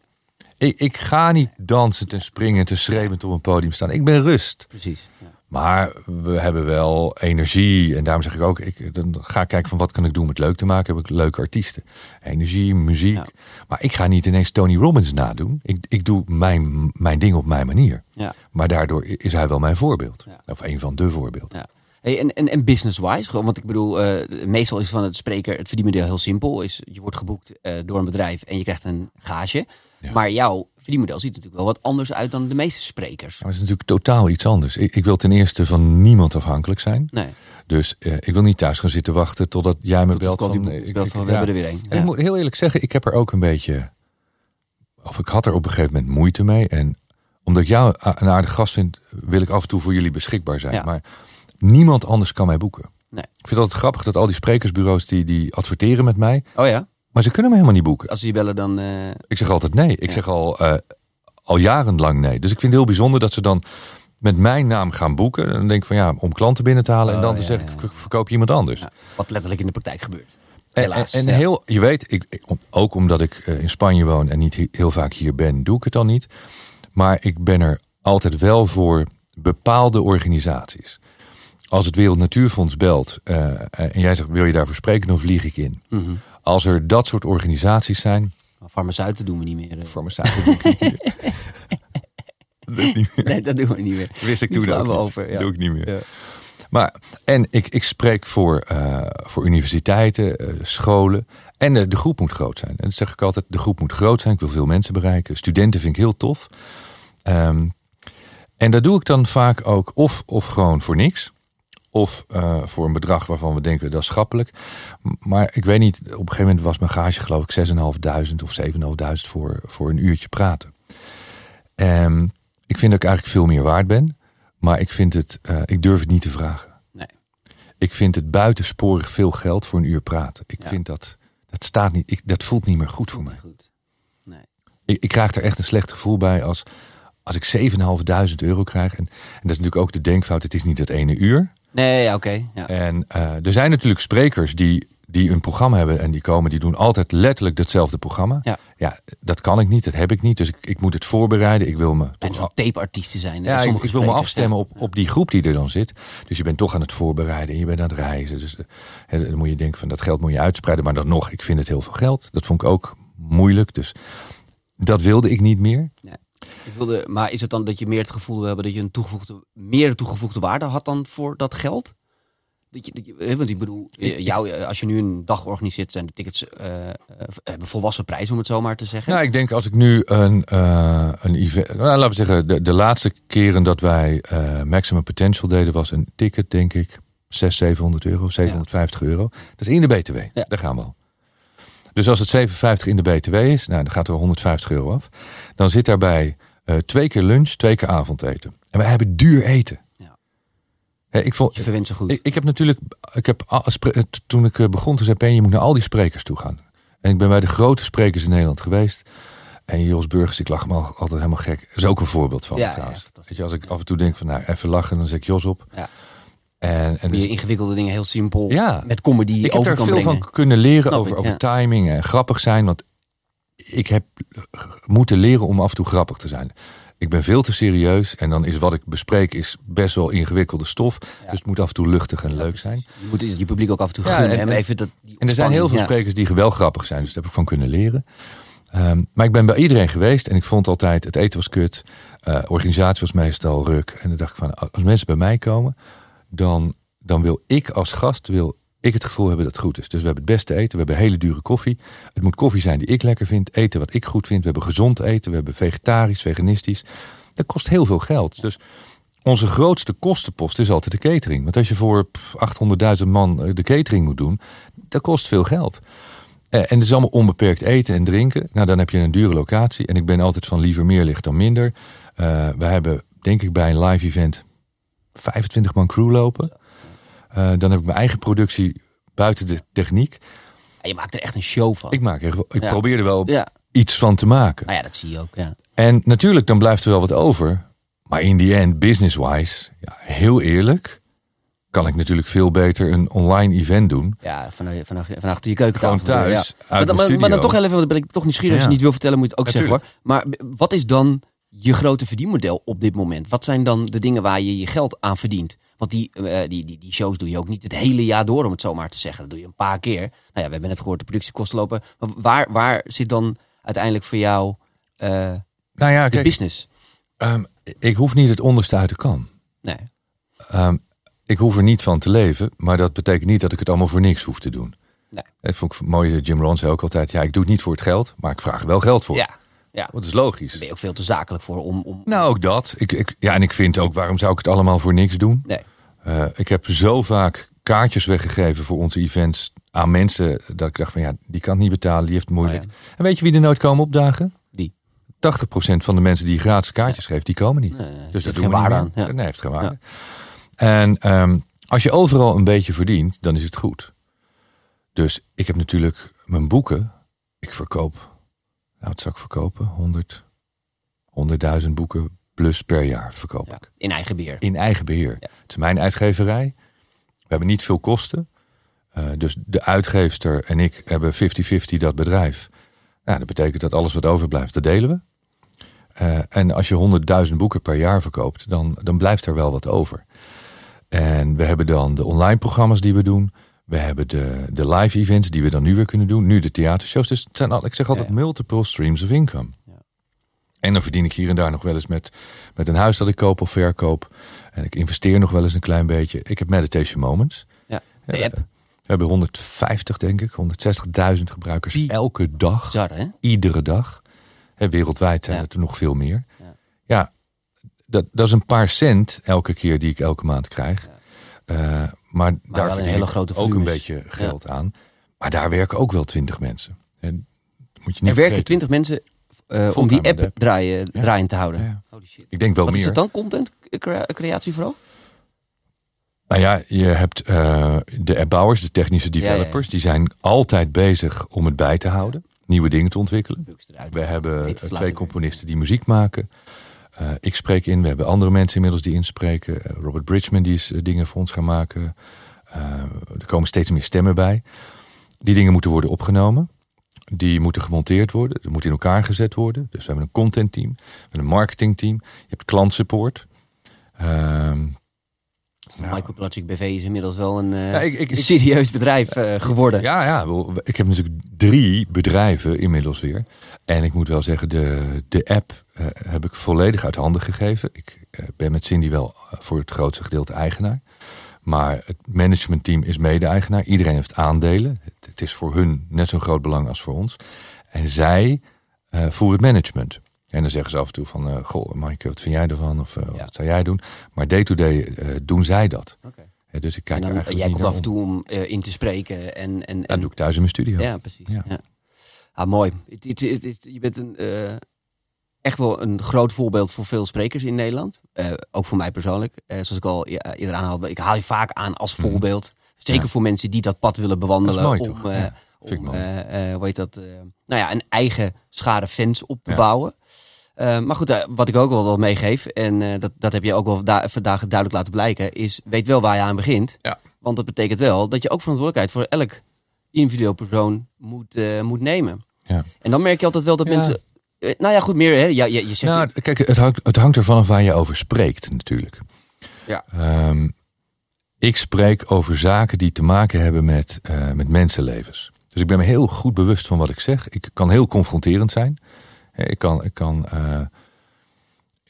Ik, ik ga niet dansen en springen en schreeuwend op een podium staan. Ik ben rust. Precies. Ja. Maar we hebben wel energie. En daarom zeg ik ook, ik, dan ga ik kijken van wat kan ik doen om het leuk te maken. Heb ik leuke artiesten. Energie, muziek. Maar ik ga niet ineens Tony Robbins nadoen. Ik, ik doe mijn, mijn ding op mijn manier. Ja. Maar daardoor is hij wel mijn voorbeeld. Of een van de voorbeelden. Ja. Hey, en, en, en business-wise, want ik bedoel, uh, meestal is van het spreker het verdienmodel heel simpel. Is, je wordt geboekt uh, door een bedrijf en je krijgt een gage. Maar jouw verdienmodel ziet natuurlijk wel wat anders uit dan de meeste sprekers. Maar het is natuurlijk totaal iets anders. Ik, ik wil ten eerste van niemand afhankelijk zijn. Nee. Dus uh, ik wil niet thuis gaan zitten wachten totdat jij me belt. Van, ik, belt van, we hebben er weer een. Ik moet heel eerlijk zeggen, ik heb er ook een beetje... Of ik had er op een gegeven moment moeite mee. En omdat ik jou een aardige gast vind, wil ik af en toe voor jullie beschikbaar zijn. Maar niemand anders kan mij boeken. Nee. Ik vind het grappig dat al die sprekersbureaus die, die adverteren met mij. Oh ja? Maar ze kunnen me helemaal niet boeken. Als ze je bellen dan... Uh... Ik zeg altijd nee. Ik zeg al, uh, al jarenlang nee. Dus ik vind het heel bijzonder dat ze dan met mijn naam gaan boeken. En dan denk ik van ja, om klanten binnen te halen. en dan oh, te zeggen, verkoop je iemand anders. wat letterlijk in de praktijk gebeurt. Helaas. En, en heel, je weet, ik, ook omdat ik eh, in Spanje woon en niet heel vaak hier ben, doe ik het dan niet. Maar ik ben er altijd wel voor bepaalde organisaties als het Wereld Natuurfonds belt uh, en jij zegt wil je daarvoor spreken, dan vlieg ik in. Mhm. Als er dat soort organisaties zijn. Farmaceuten doen we niet meer. Farmaceuten doen we <laughs> niet meer. Nee, dat doen we niet meer. Wist ik toen ook over. Ja. doe ik niet meer. Ja. Maar, en ik, ik spreek voor, uh, voor universiteiten, uh, scholen. En uh, de groep moet groot zijn. En dat zeg ik altijd, de groep moet groot zijn. Ik wil veel mensen bereiken. Studenten vind ik heel tof. Um, en dat doe ik dan vaak ook of, of gewoon voor niks. Of uh, voor een bedrag waarvan we denken dat is schappelijk. Maar ik weet niet, op een gegeven moment was mijn gage geloof ik 6.500 of 7.500 voor, voor een uurtje praten. En ik vind dat ik eigenlijk veel meer waard ben. Maar ik, vind het, uh, ik durf het niet te vragen. Nee. Ik vind het buitensporig veel geld voor een uur praten. Ik vind dat, dat staat niet, ik, dat voelt niet meer goed voor mij. Goed. Nee. Ik, ik krijg er echt een slecht gevoel bij als, als ik 7.500 euro krijg. En, en dat is natuurlijk ook de denkfout, het is niet dat ene uur. Nee, ja, oké. ja. En uh, er zijn natuurlijk sprekers die, die een programma hebben en die komen, die doen altijd letterlijk hetzelfde programma. Ja. ja, dat kan ik niet, dat heb ik niet. Dus ik, ik moet het voorbereiden. Ik wil me en toch tape-artiesten zijn. Ja, ik, ik wil me afstemmen op, op die groep die er dan zit. Dus je bent toch aan het voorbereiden en je bent aan het reizen. Dus uh, dan moet je denken van dat geld moet je uitspreiden. Maar dan nog, ik vind het heel veel geld. Dat vond ik ook moeilijk. Dus dat wilde ik niet meer. Ja. Ik wilde, maar is het dan dat je meer het gevoel wil hebben dat je een toegevoegde, meer toegevoegde waarde had dan voor dat geld? Dat je, dat je, want ik bedoel, jou, als je nu een dag organiseert, zijn de tickets uh, hebben volwassen prijs, om het zo maar te zeggen. Ja, ik denk als ik nu een, uh, een event, nou, laten we zeggen, de, de laatste keren dat wij uh, Maximum Potential deden, was een ticket, denk ik, 600, 700 euro, 750 euro. Dat is in de BTW. Ja. Daar gaan we al. Dus als het 750 in de BTW is, nou, dan gaat er 150 euro af. Dan zit daarbij uh, twee keer lunch, twee keer avondeten. En wij hebben duur eten. Ja. ik vond, je verwint ze goed. Ik, ik, heb natuurlijk, ik heb, toen ik eh, begon te zeggen, je moet naar al die sprekers toe gaan. En ik ben bij de grote sprekers in Nederland geweest. En Jos Burgers, ik lach me altijd helemaal gek. Dat is ook een voorbeeld van ja, trouwens. Ja, Weet je, als ik af en toe denk van, nou, even lachen, dan zet ik Jos op. Ja. En, en dus, ingewikkelde dingen heel simpel ja, met comedy Ik heb er veel van kunnen leren over, over timing en grappig zijn. Want ik heb moeten leren om af en toe grappig te zijn. Ik ben veel te serieus en dan is wat ik bespreek is best wel ingewikkelde stof. Dus het moet af en toe luchtig en leuk zijn. Je moet je publiek ook af en toe gunnen. En, even dat, en er zijn heel veel sprekers die wel grappig zijn. Dus daar heb ik van kunnen leren. Um, maar ik ben bij iedereen geweest en ik vond altijd het eten was kut. Uh, organisatie was meestal ruk. En dan dacht ik van als mensen bij mij komen, dan, dan wil ik als gast wil ik het gevoel hebben dat het goed is. Dus we hebben het beste eten, we hebben hele dure koffie. Het moet koffie zijn die ik lekker vind, eten wat ik goed vind. We hebben gezond eten, we hebben vegetarisch, veganistisch. Dat kost heel veel geld. Dus onze grootste kostenpost is altijd de catering. Want als je voor 800.000 man eh, de catering moet doen, dat kost veel geld. Eh, en het is allemaal onbeperkt eten en drinken. Nou, dan heb je een dure locatie. En ik ben altijd van liever meer licht dan minder. Uh, we hebben, denk ik, bij een live event 25 man crew lopen. Uh, dan heb ik mijn eigen productie buiten de techniek. je maakt er echt een show van. Ik, maak er, ik probeer er wel iets van te maken. Nou ja, dat zie je ook. Ja. En natuurlijk, dan blijft er wel wat over. Maar in die end, business-wise, ja, heel eerlijk, kan ik natuurlijk veel beter een online event doen. Ja, vanuit achter je keukentafel. Gewoon thuis, ja. maar, dan, maar, dan toch even, want ben ik toch nieuwsgierig. Als je niet wil vertellen, moet je het ook zeggen hoor. Maar wat is dan je grote verdienmodel op dit moment? Wat zijn dan de dingen waar je je geld aan verdient? Want die, uh, die, die, die, shows doe je ook niet het hele jaar door, om het zo maar te zeggen. Dat doe je een paar keer. Nou ja, we hebben net gehoord, de productiekosten lopen. Maar waar, waar zit dan uiteindelijk voor jou uh, nou ja, de kijk, business? Um, ik hoef niet het onderste uit de kan. Nee. Um, ik hoef er niet van te leven, maar dat betekent niet dat ik het allemaal voor niks hoef te doen. Nee. Dat vond ik mooi. Jim Rohn zei ook altijd: ja, ik doe het niet voor het geld, maar ik vraag wel geld voor. Ja. Ja. Dat is logisch. Daar ben je ook veel te zakelijk voor om. om... Nou, ook dat. Ik, ik, ja, en ik vind ook, waarom zou ik het allemaal voor niks doen? Nee. Uh, ik heb zo vaak kaartjes weggegeven voor onze events aan mensen dat ik dacht van ja, die kan het niet betalen, die heeft het moeilijk. Oh ja. En weet je wie er nooit komen opdagen? Die. 80% van de mensen die gratis kaartjes ja. geeft, die komen niet. Nee, dus dat doen we waarde aan. Ja. Nee, heeft geen waarde. En um, als je overal een beetje verdient, dan is het goed. Dus ik heb natuurlijk mijn boeken. Ik verkoop, nou wat zou ik verkopen? 100, 100.000 boeken plus per jaar verkoop ik. In eigen beheer. In eigen beheer. Het is mijn uitgeverij. We hebben niet veel kosten. Uh, dus de uitgeefster en ik hebben 50-50 dat bedrijf. Nou, dat betekent dat alles wat overblijft, dat delen we. Uh, en als je 100.000 boeken per jaar verkoopt, dan, dan blijft er wel wat over. En we hebben dan de online programma's die we doen. We hebben de, de live events die we dan nu weer kunnen doen. Nu de theatershows. Dus het zijn al, ik zeg altijd multiple streams of income. Ja. En dan verdien ik hier en daar nog wel eens met, met een huis dat ik koop of verkoop. En ik investeer nog wel eens een klein beetje. Ik heb meditation moments. Ja, de app. We hebben 150, denk ik, 160.000 gebruikers elke dag. Hè? Iedere dag. En wereldwijd zijn het er nog veel meer. Ja, ja dat, dat is een paar cent elke keer die ik elke maand krijg. Uh, maar, maar, daar een hele grote ook een beetje geld ja. aan. Maar daar werken ook wel twintig mensen. En moet je niet er werken twintig mensen uh, om die app. Draaien, ja. draaiend te houden. Holy shit. Ik denk wel Wat meer. Is het dan content creatie vooral? Nou ja, je hebt uh, de appbouwers, de technische developers, die zijn altijd bezig om het bij te houden, nieuwe dingen te ontwikkelen. We hebben twee componisten die muziek maken. Uh, ik spreek in, we hebben andere mensen inmiddels die inspreken. Uh, Robert Bridgman die is uh, dingen voor ons gaan maken. er komen steeds meer stemmen bij. Die dingen moeten worden opgenomen. Die moeten gemonteerd worden. Er moet in elkaar gezet worden. Dus we hebben een content team. We hebben een marketing team. Je hebt klantsupport. Nou, Microplastic BV is inmiddels wel een, uh, ja, ik, ik, een serieus bedrijf uh, geworden. Ja, ja, ik heb natuurlijk drie bedrijven inmiddels weer. En ik moet wel zeggen, de, de app uh, heb ik volledig uit handen gegeven. Ik ben met Cindy wel voor het grootste gedeelte eigenaar. Maar het managementteam is mede-eigenaar. Iedereen heeft aandelen. Het, het, is voor hun net zo'n groot belang als voor ons. En zij voeren het management. En dan zeggen ze af en toe van, uh, goh, Maaike, wat vind jij ervan? Of uh, ja. wat zou jij doen? Maar day-to-day -day, uh, doen zij dat. Okay. Dus ik kijk dan, eigenlijk Jij komt af en toe om in te spreken. En, en, Dat doe ik thuis in mijn studio. Ja, precies. Ja. Ah, mooi. Je bent een, echt wel een groot voorbeeld voor veel sprekers in Nederland. ook voor mij persoonlijk. zoals ik al eerder aanhaalde, ik haal je vaak aan als Mhm. voorbeeld. Zeker ja. voor mensen die dat pad willen bewandelen. mooi, om, toch? Ja, om hoe heet dat, nou ja, een eigen schare fans op te bouwen. Uh, maar goed, uh, wat ik ook wel, wel meegeef, en uh, dat, dat heb je ook wel vandaag duidelijk laten blijken, is weet wel waar je aan begint. Ja. Want dat betekent wel dat je ook verantwoordelijkheid voor elk individueel persoon moet, moet nemen. Ja. En dan merk je altijd wel dat ja. mensen. nou ja, goed, meer. Hè? Ja, je, je zegt nou, kijk, het hangt, het hangt ervan af waar je over spreekt, natuurlijk. Ja. Um, ik spreek over zaken die te maken hebben met, met mensenlevens. Dus ik ben me heel goed bewust van wat ik zeg. Ik kan heel confronterend zijn. Ik kan, ik kan, uh,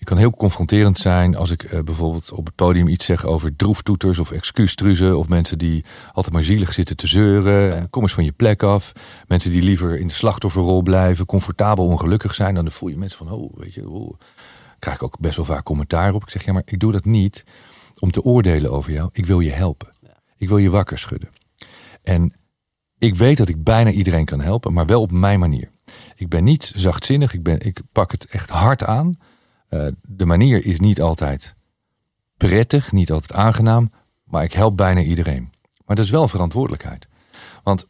kan heel confronterend zijn als ik eh, bijvoorbeeld op het podium iets zeg over droeftoeters of excuustruzen. Of mensen die altijd maar zielig zitten te zeuren. Kom eens van je plek af. Mensen die liever in de slachtofferrol blijven, comfortabel ongelukkig zijn. Dan voel je mensen van, oh, weet je, oh. krijg ik ook best wel vaak commentaar op. Ik zeg, ja, maar ik doe dat niet om te oordelen over jou. Ik wil je helpen. Ik wil je wakker schudden. En ik weet dat ik bijna iedereen kan helpen, maar wel op mijn manier. Ik ben niet zachtzinnig, ik, ben, ik pak het echt hard aan. Uh, de manier is niet altijd prettig, niet altijd aangenaam, maar ik help bijna iedereen. Maar dat is wel verantwoordelijkheid. Want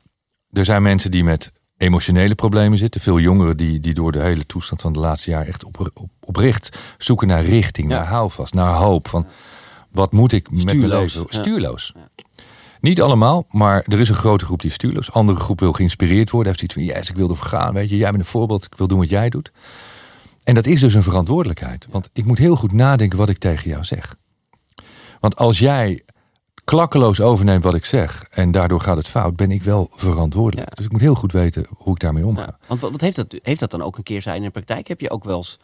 er zijn mensen die met emotionele problemen zitten. Veel jongeren die, die door de hele toestand van de laatste jaar echt op, op, oprecht zoeken naar richting, naar houvast, naar hoop. Van wat moet ik met mijn leven? Stuurloos. Ja. Niet allemaal, maar er is een grote groep die stuurloos. Andere groep wil geïnspireerd worden. Heeft iets van, yes, ik wil ervoor gaan. Weet je, jij bent een voorbeeld. Ik wil doen wat jij doet. En dat is dus een verantwoordelijkheid. Want ik moet heel goed nadenken wat ik tegen jou zeg. Want als jij klakkeloos overneemt wat ik zeg en daardoor gaat het fout, ben ik wel verantwoordelijk. Dus ik moet heel goed weten hoe ik daarmee omga. want wat heeft dat, heeft dat dan ook een keer zijn in de praktijk? Heb je ook wel eens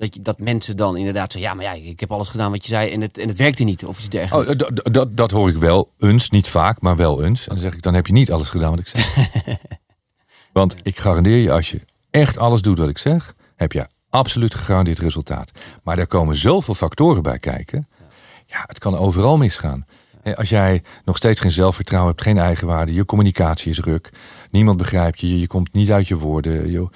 dat, je, dat mensen dan inderdaad zeggen, ja, maar ja, ik heb alles gedaan wat je zei en het, en het werkte niet of iets dergelijks. Oh, dat, hoor ik wel eens, niet vaak, maar wel eens. En dan zeg ik, dan heb je niet alles gedaan wat ik zeg. <laughs> Want ik garandeer je, als je echt alles doet wat ik zeg, heb je absoluut gegarandeerd resultaat. Maar daar komen zoveel factoren bij kijken. Ja, het kan overal misgaan. Als jij nog steeds geen zelfvertrouwen hebt, geen eigenwaarde, je communicatie is ruk, niemand begrijpt je, je komt niet uit je woorden. Je,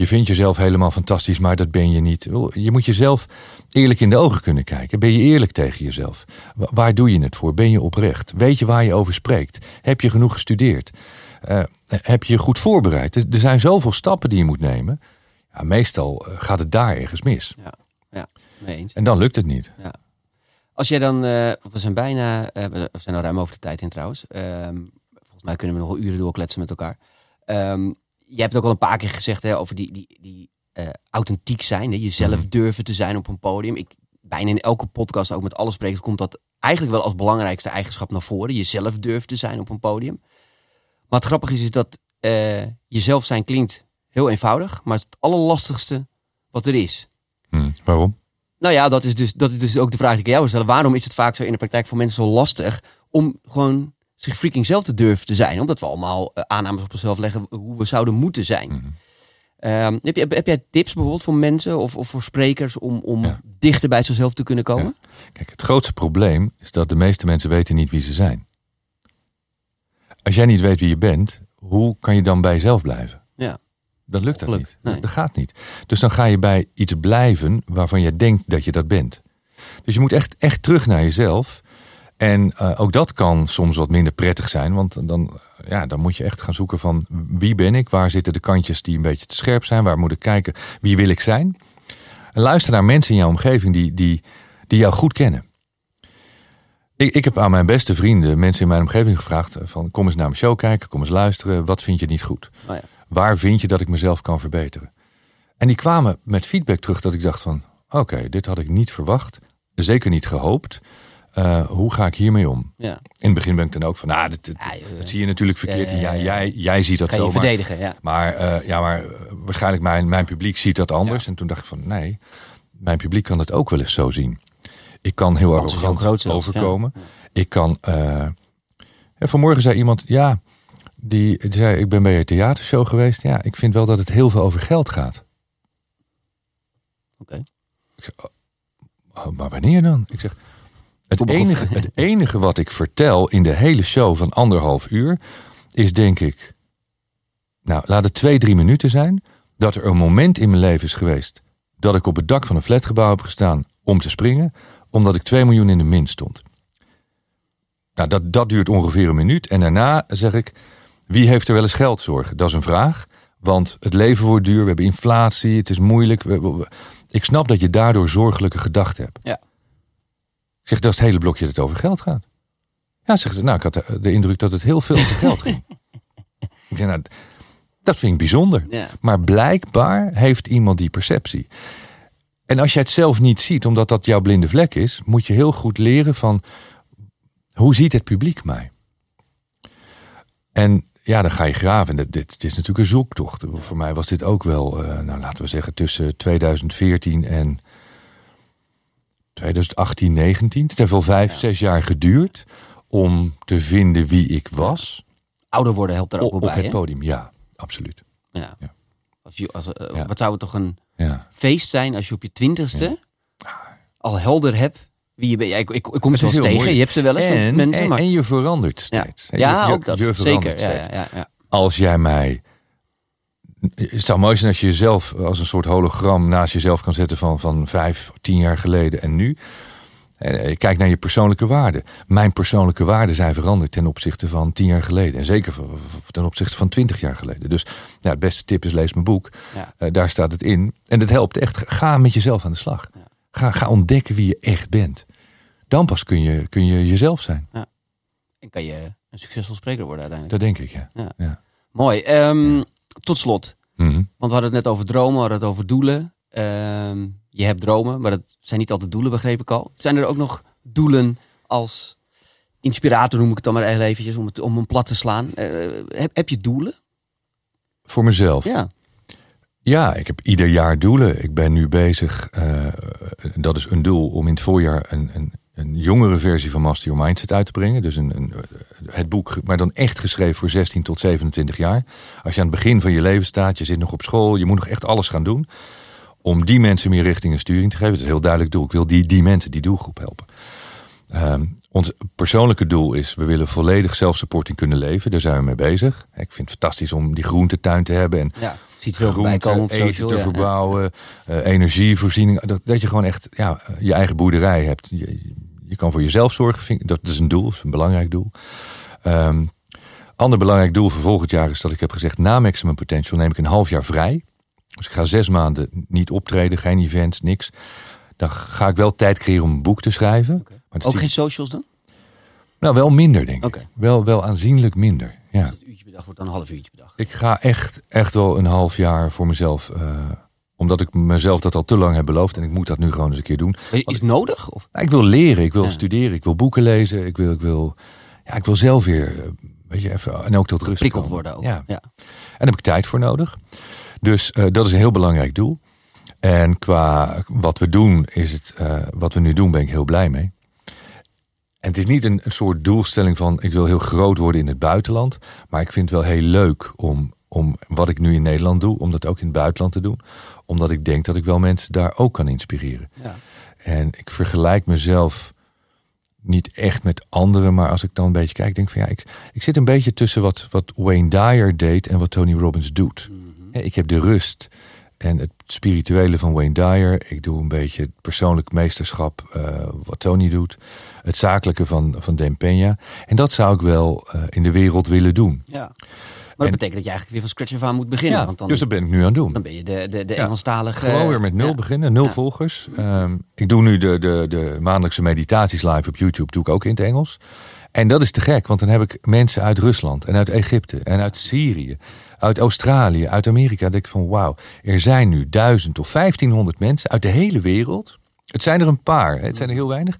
je vindt jezelf helemaal fantastisch, maar dat ben je niet. Je moet jezelf eerlijk in de ogen kunnen kijken. Ben je eerlijk tegen jezelf? Waar doe je het voor? Ben je oprecht? Weet je waar je over spreekt? Heb je genoeg gestudeerd? Uh, heb je je goed voorbereid? Er zijn zoveel stappen die je moet nemen. Ja, meestal eh, gaat het daar ergens mis. Ja, ja mee eens. En dan lukt het niet. Ja. Als jij dan, uh, we zijn bijna, we zijn al ruim over de tijd in trouwens. Ehm, volgens mij kunnen we nog wel uren doorkletsen met elkaar. Um, je hebt ook al een paar keer gezegd hè, over die, die, die uh, authentiek zijn. Hè, jezelf mhm. durven te zijn op een podium. Ik, bijna in elke podcast, ook met alle sprekers, komt dat eigenlijk wel als belangrijkste eigenschap naar voren. Jezelf durven te zijn op een podium. Maar het grappige is, is dat uh, jezelf zijn klinkt heel eenvoudig, maar het allerlastigste wat er is. Hmm, waarom? Nou ja, dat is, dus, dat is dus ook de vraag die ik jou stel. Waarom is het vaak zo in de praktijk voor mensen zo lastig om gewoon zich freaking zelf te durven te zijn. Omdat we allemaal uh, aannames op onszelf leggen hoe we zouden moeten zijn. Mhm. Ehm, heb, je, heb jij tips bijvoorbeeld voor mensen of, of voor sprekers om, om dichter bij zichzelf te kunnen komen? Kijk, het grootste probleem is dat de meeste mensen weten niet wie ze zijn. Als jij niet weet wie je bent, hoe kan je dan bij jezelf blijven? Ja. Dan lukt dat niet. Dat, dat gaat niet. Dus dan ga je bij iets blijven waarvan je denkt dat je dat bent. Dus je moet echt, echt terug naar jezelf. En uh, ook dat kan soms wat minder prettig zijn. Want dan, ja, dan moet je echt gaan zoeken van wie ben ik? Waar zitten de kantjes die een beetje te scherp zijn? Waar moet ik kijken? Wie wil ik zijn? En luister naar mensen in jouw omgeving die, die, die jou goed kennen. Ik, ik heb aan mijn beste vrienden, mensen in mijn omgeving gevraagd van kom eens naar mijn show kijken, kom eens luisteren. Wat vind je niet goed? Oh ja. Waar vind je dat ik mezelf kan verbeteren? En die kwamen met feedback terug dat ik dacht van oké, dit had ik niet verwacht. Zeker niet gehoopt. Uh, hoe ga ik hiermee om? Ja. In het begin ben ik dan ook van, nou, dat, dat, dat zie je natuurlijk verkeerd. en ja, jij, jij ziet dat zo. Je verdedigen, ja. Maar, uh, ja, maar uh, waarschijnlijk mijn, mijn publiek ziet dat anders. En toen dacht ik van, nee, mijn publiek kan het ook wel eens zo zien. Ik kan heel arrogant overkomen. Ik kan... vanmorgen zei iemand, ja, die, die, zei, ik ben bij je theatershow geweest. Ja, ik vind wel dat het heel veel over geld gaat. Oké. Ik zeg, oh, maar wanneer dan? Ik zeg, het enige, het enige wat ik vertel in de hele show van anderhalf uur is denk ik, nou laat het twee, drie minuten zijn, dat er een moment in mijn leven is geweest dat ik op het dak van een flatgebouw heb gestaan om te springen, omdat ik 2 miljoen in de min stond. Nou, dat, dat duurt ongeveer een minuut. En daarna zeg ik, wie heeft er wel eens geldzorgen? Dat is een vraag, want het leven wordt duur, we hebben inflatie, het is moeilijk. ik snap dat je daardoor zorgelijke gedachten hebt. Ja zeg, dat is het hele blokje dat over geld gaat. Ja, zegt ze, nou, ik had de, indruk dat het heel veel over geld ging. ik zeg, nou, dat vind ik bijzonder. Maar blijkbaar heeft iemand die perceptie. En als je het zelf niet ziet, omdat dat jouw blinde vlek is, moet je heel goed leren van hoe ziet het publiek mij? En ja, dan ga je graven. dit, dit is natuurlijk een zoektocht. Voor mij was dit ook wel, uh, nou laten we zeggen, tussen 2014 en 2018, 19. Het heeft wel vijf, zes jaar geduurd om te vinden wie ik was. Ouder worden helpt er ook Op, wel op bij, het hè? podium, ja, absoluut. Ja. Ja. Als je, als, eh, Ja. Wat zou het toch een Ja. feest zijn als je op je twintigste al helder hebt wie je bent. Ik, ik, ik kom Het ze wel eens tegen. mooi. Je hebt ze wel eens En, mensen, en, maar... en je verandert steeds. Ja je- ook dat. je Zeker. steeds. ja, ja, ja. Als jij mij... Het zou mooi zijn als je jezelf als een soort hologram naast jezelf kan zetten van, van vijf, tien jaar geleden en nu. En eh, kijk naar je persoonlijke waarden. Mijn persoonlijke waarden zijn veranderd ten opzichte van tien jaar geleden. En zeker ten opzichte van twintig jaar geleden. Dus nou, het beste tip is lees mijn boek. Ja. Eh, daar staat het in. En dat helpt echt. Ga met jezelf aan de slag. Ga, ga ontdekken wie je echt bent. Dan pas kun je, kun je jezelf zijn. En kan je een succesvol spreker worden uiteindelijk. Dat denk ik, ja. Ja. ja. Mooi. Ehm, tot slot. Mhm. Want we hadden het net over dromen, we hadden het over doelen. Ehm, je hebt dromen, maar dat zijn niet altijd doelen, begreep ik al. Zijn er ook nog doelen als inspirator, noem ik het dan maar eventjes, om, het, om hem plat te slaan? Eh, heb, heb je doelen? Voor mezelf. Ja. Ja, ik heb ieder jaar doelen. Ik ben nu bezig, eh, dat is een doel, om in het voorjaar een, een, een jongere versie van Master Your Mindset uit te brengen. Dus een, een, het boek, maar dan echt geschreven voor 16 tot 27 jaar. Als je aan het begin van je leven staat, je zit nog op school, je moet nog echt alles gaan doen. Om die mensen meer richting en sturing te geven. Dat is een heel duidelijk doel. Ik wil die, die mensen, die doelgroep helpen. Ehm, ons persoonlijke doel is, we willen volledig zelfsupporting kunnen leven. Daar zijn we mee bezig. Ik vind het fantastisch om die groentetuin te hebben. En ja. Ziet veel komen op eten social. te ja. verbouwen, eh, energievoorziening. Dat, dat je gewoon echt ja, je eigen boerderij hebt. Je, je kan voor jezelf zorgen. Dat is een doel, dat is een belangrijk doel. Ehm ander belangrijk doel voor volgend jaar is dat ik heb gezegd... na Maximum Potential neem ik een half jaar vrij. Dus ik ga zes maanden niet optreden, geen events, niks. Dan ga ik wel tijd creëren om een boek te schrijven. Maar Ook die- geen socials dan? Nou, wel minder, denk ik. Wel, wel aanzienlijk minder, ja. Een uurtje per dag wordt dan een half uurtje per dag. Ik ga echt, echt wel een half jaar voor mezelf. eh, omdat ik mezelf dat al te lang heb beloofd. En ik moet dat nu gewoon eens een keer doen. Is het nodig? Of? Nou, ik wil leren, ik wil Ja. studeren, ik wil boeken lezen. Ik wil, ik wil, ja, ik wil zelf weer, eh, weet je, even, en ook tot rust Prikkeld worden ook. Ja, ja. en daar heb ik tijd voor nodig. Dus eh, dat is een heel belangrijk doel. En qua wat we doen, is het, eh, wat we nu doen, ben ik heel blij mee. En het is niet een, een soort doelstelling van ik wil heel groot worden in het buitenland. Maar ik vind het wel heel leuk om, om wat ik nu in Nederland doe, om dat ook in het buitenland te doen. Omdat ik denk dat ik wel mensen daar ook kan inspireren. Ja. En ik vergelijk mezelf niet echt met anderen, maar als ik dan een beetje kijk, denk ik van ja, ik, ik zit een beetje tussen wat, wat Wayne Dyer deed en wat Tony Robbins doet. Mhm. Ik heb de rust en het spirituele van Wayne Dyer. Ik doe een beetje het persoonlijk meesterschap eh, wat Tony doet. Het zakelijke van, van Dan Peña. En dat zou ik wel eh, in de wereld willen doen. ja. Maar dat betekent dat je eigenlijk weer van scratch af aan moet beginnen. want dan, dus dat ben ik nu aan het doen. dan ben je de, de, de Ja. Engelstalige... Gewoon weer met nul ja. beginnen, nul Ja. volgers. Ehm, ik doe nu de, de, de maandelijkse meditaties live op YouTube, doe ik ook in het Engels. En dat is te gek, want dan heb ik mensen uit Rusland en uit Egypte en uit Syrië, uit Australië, uit Amerika. Dan denk ik van wauw, er zijn nu duizend of 1500 mensen uit de hele wereld. Het zijn er een paar, het zijn er heel weinig.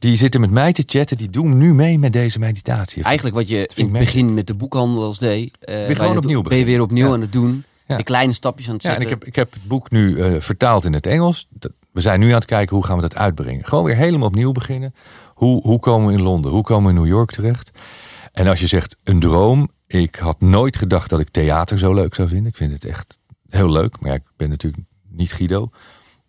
Die zitten met mij te chatten, die doen nu mee met deze meditatie. Eigenlijk wat je in het begin met de boekhandels deed. eh, waar je gewoon het- opnieuw Ben je weer opnieuw Ja. aan het doen. Ja. De kleine stapjes aan het Ja, en zetten. ik heb, ik heb het boek nu eh, vertaald in het Engels. We zijn nu aan het kijken hoe gaan we dat uitbrengen. Gewoon weer helemaal opnieuw beginnen. Hoe, hoe komen we in Londen? Hoe komen we in New York terecht? En als je zegt een droom. Ik had nooit gedacht dat ik theater zo leuk zou vinden. Ik vind het echt heel leuk. Maar ja, ik ben natuurlijk niet Guido.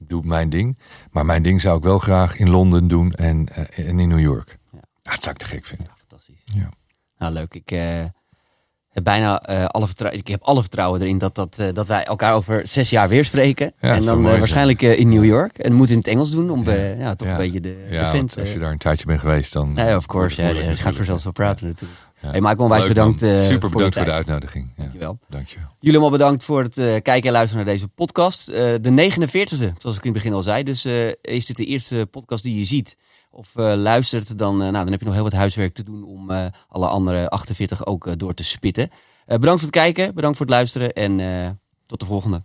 Ik doe mijn ding. Maar mijn ding zou ik wel graag in Londen doen en, eh, en in New York. Ja. Ja, dat zou ik te gek vinden. Fantastisch. Ja. Nou, leuk. Ik eh, heb bijna eh, alle vertrouwen. Ik heb alle vertrouwen erin dat, dat, dat wij elkaar over zes jaar weer spreken. Ja, en dan waarschijnlijk in New York. En moet in het Engels doen om ja, toch een beetje de, de Ja, vent. want als je daar een tijdje bent geweest, dan... Nee, of course. Ja, je gaat moeilijk vanzelf wel praten natuurlijk. Hey, Michael, onwijs bedankt eh, Super voor bedankt voor, de uitnodiging. Ja. Dankjewel. Dankjewel. Jullie allemaal bedankt voor het eh, kijken en luisteren naar deze podcast. Eh, de 49e, zoals ik in het begin al zei. Dus is dit de eerste podcast die je ziet of luistert, dan, nou, dan heb je nog heel wat huiswerk te doen om alle andere 48 ook door te spitten. Bedankt voor het kijken, bedankt voor het luisteren en tot de volgende.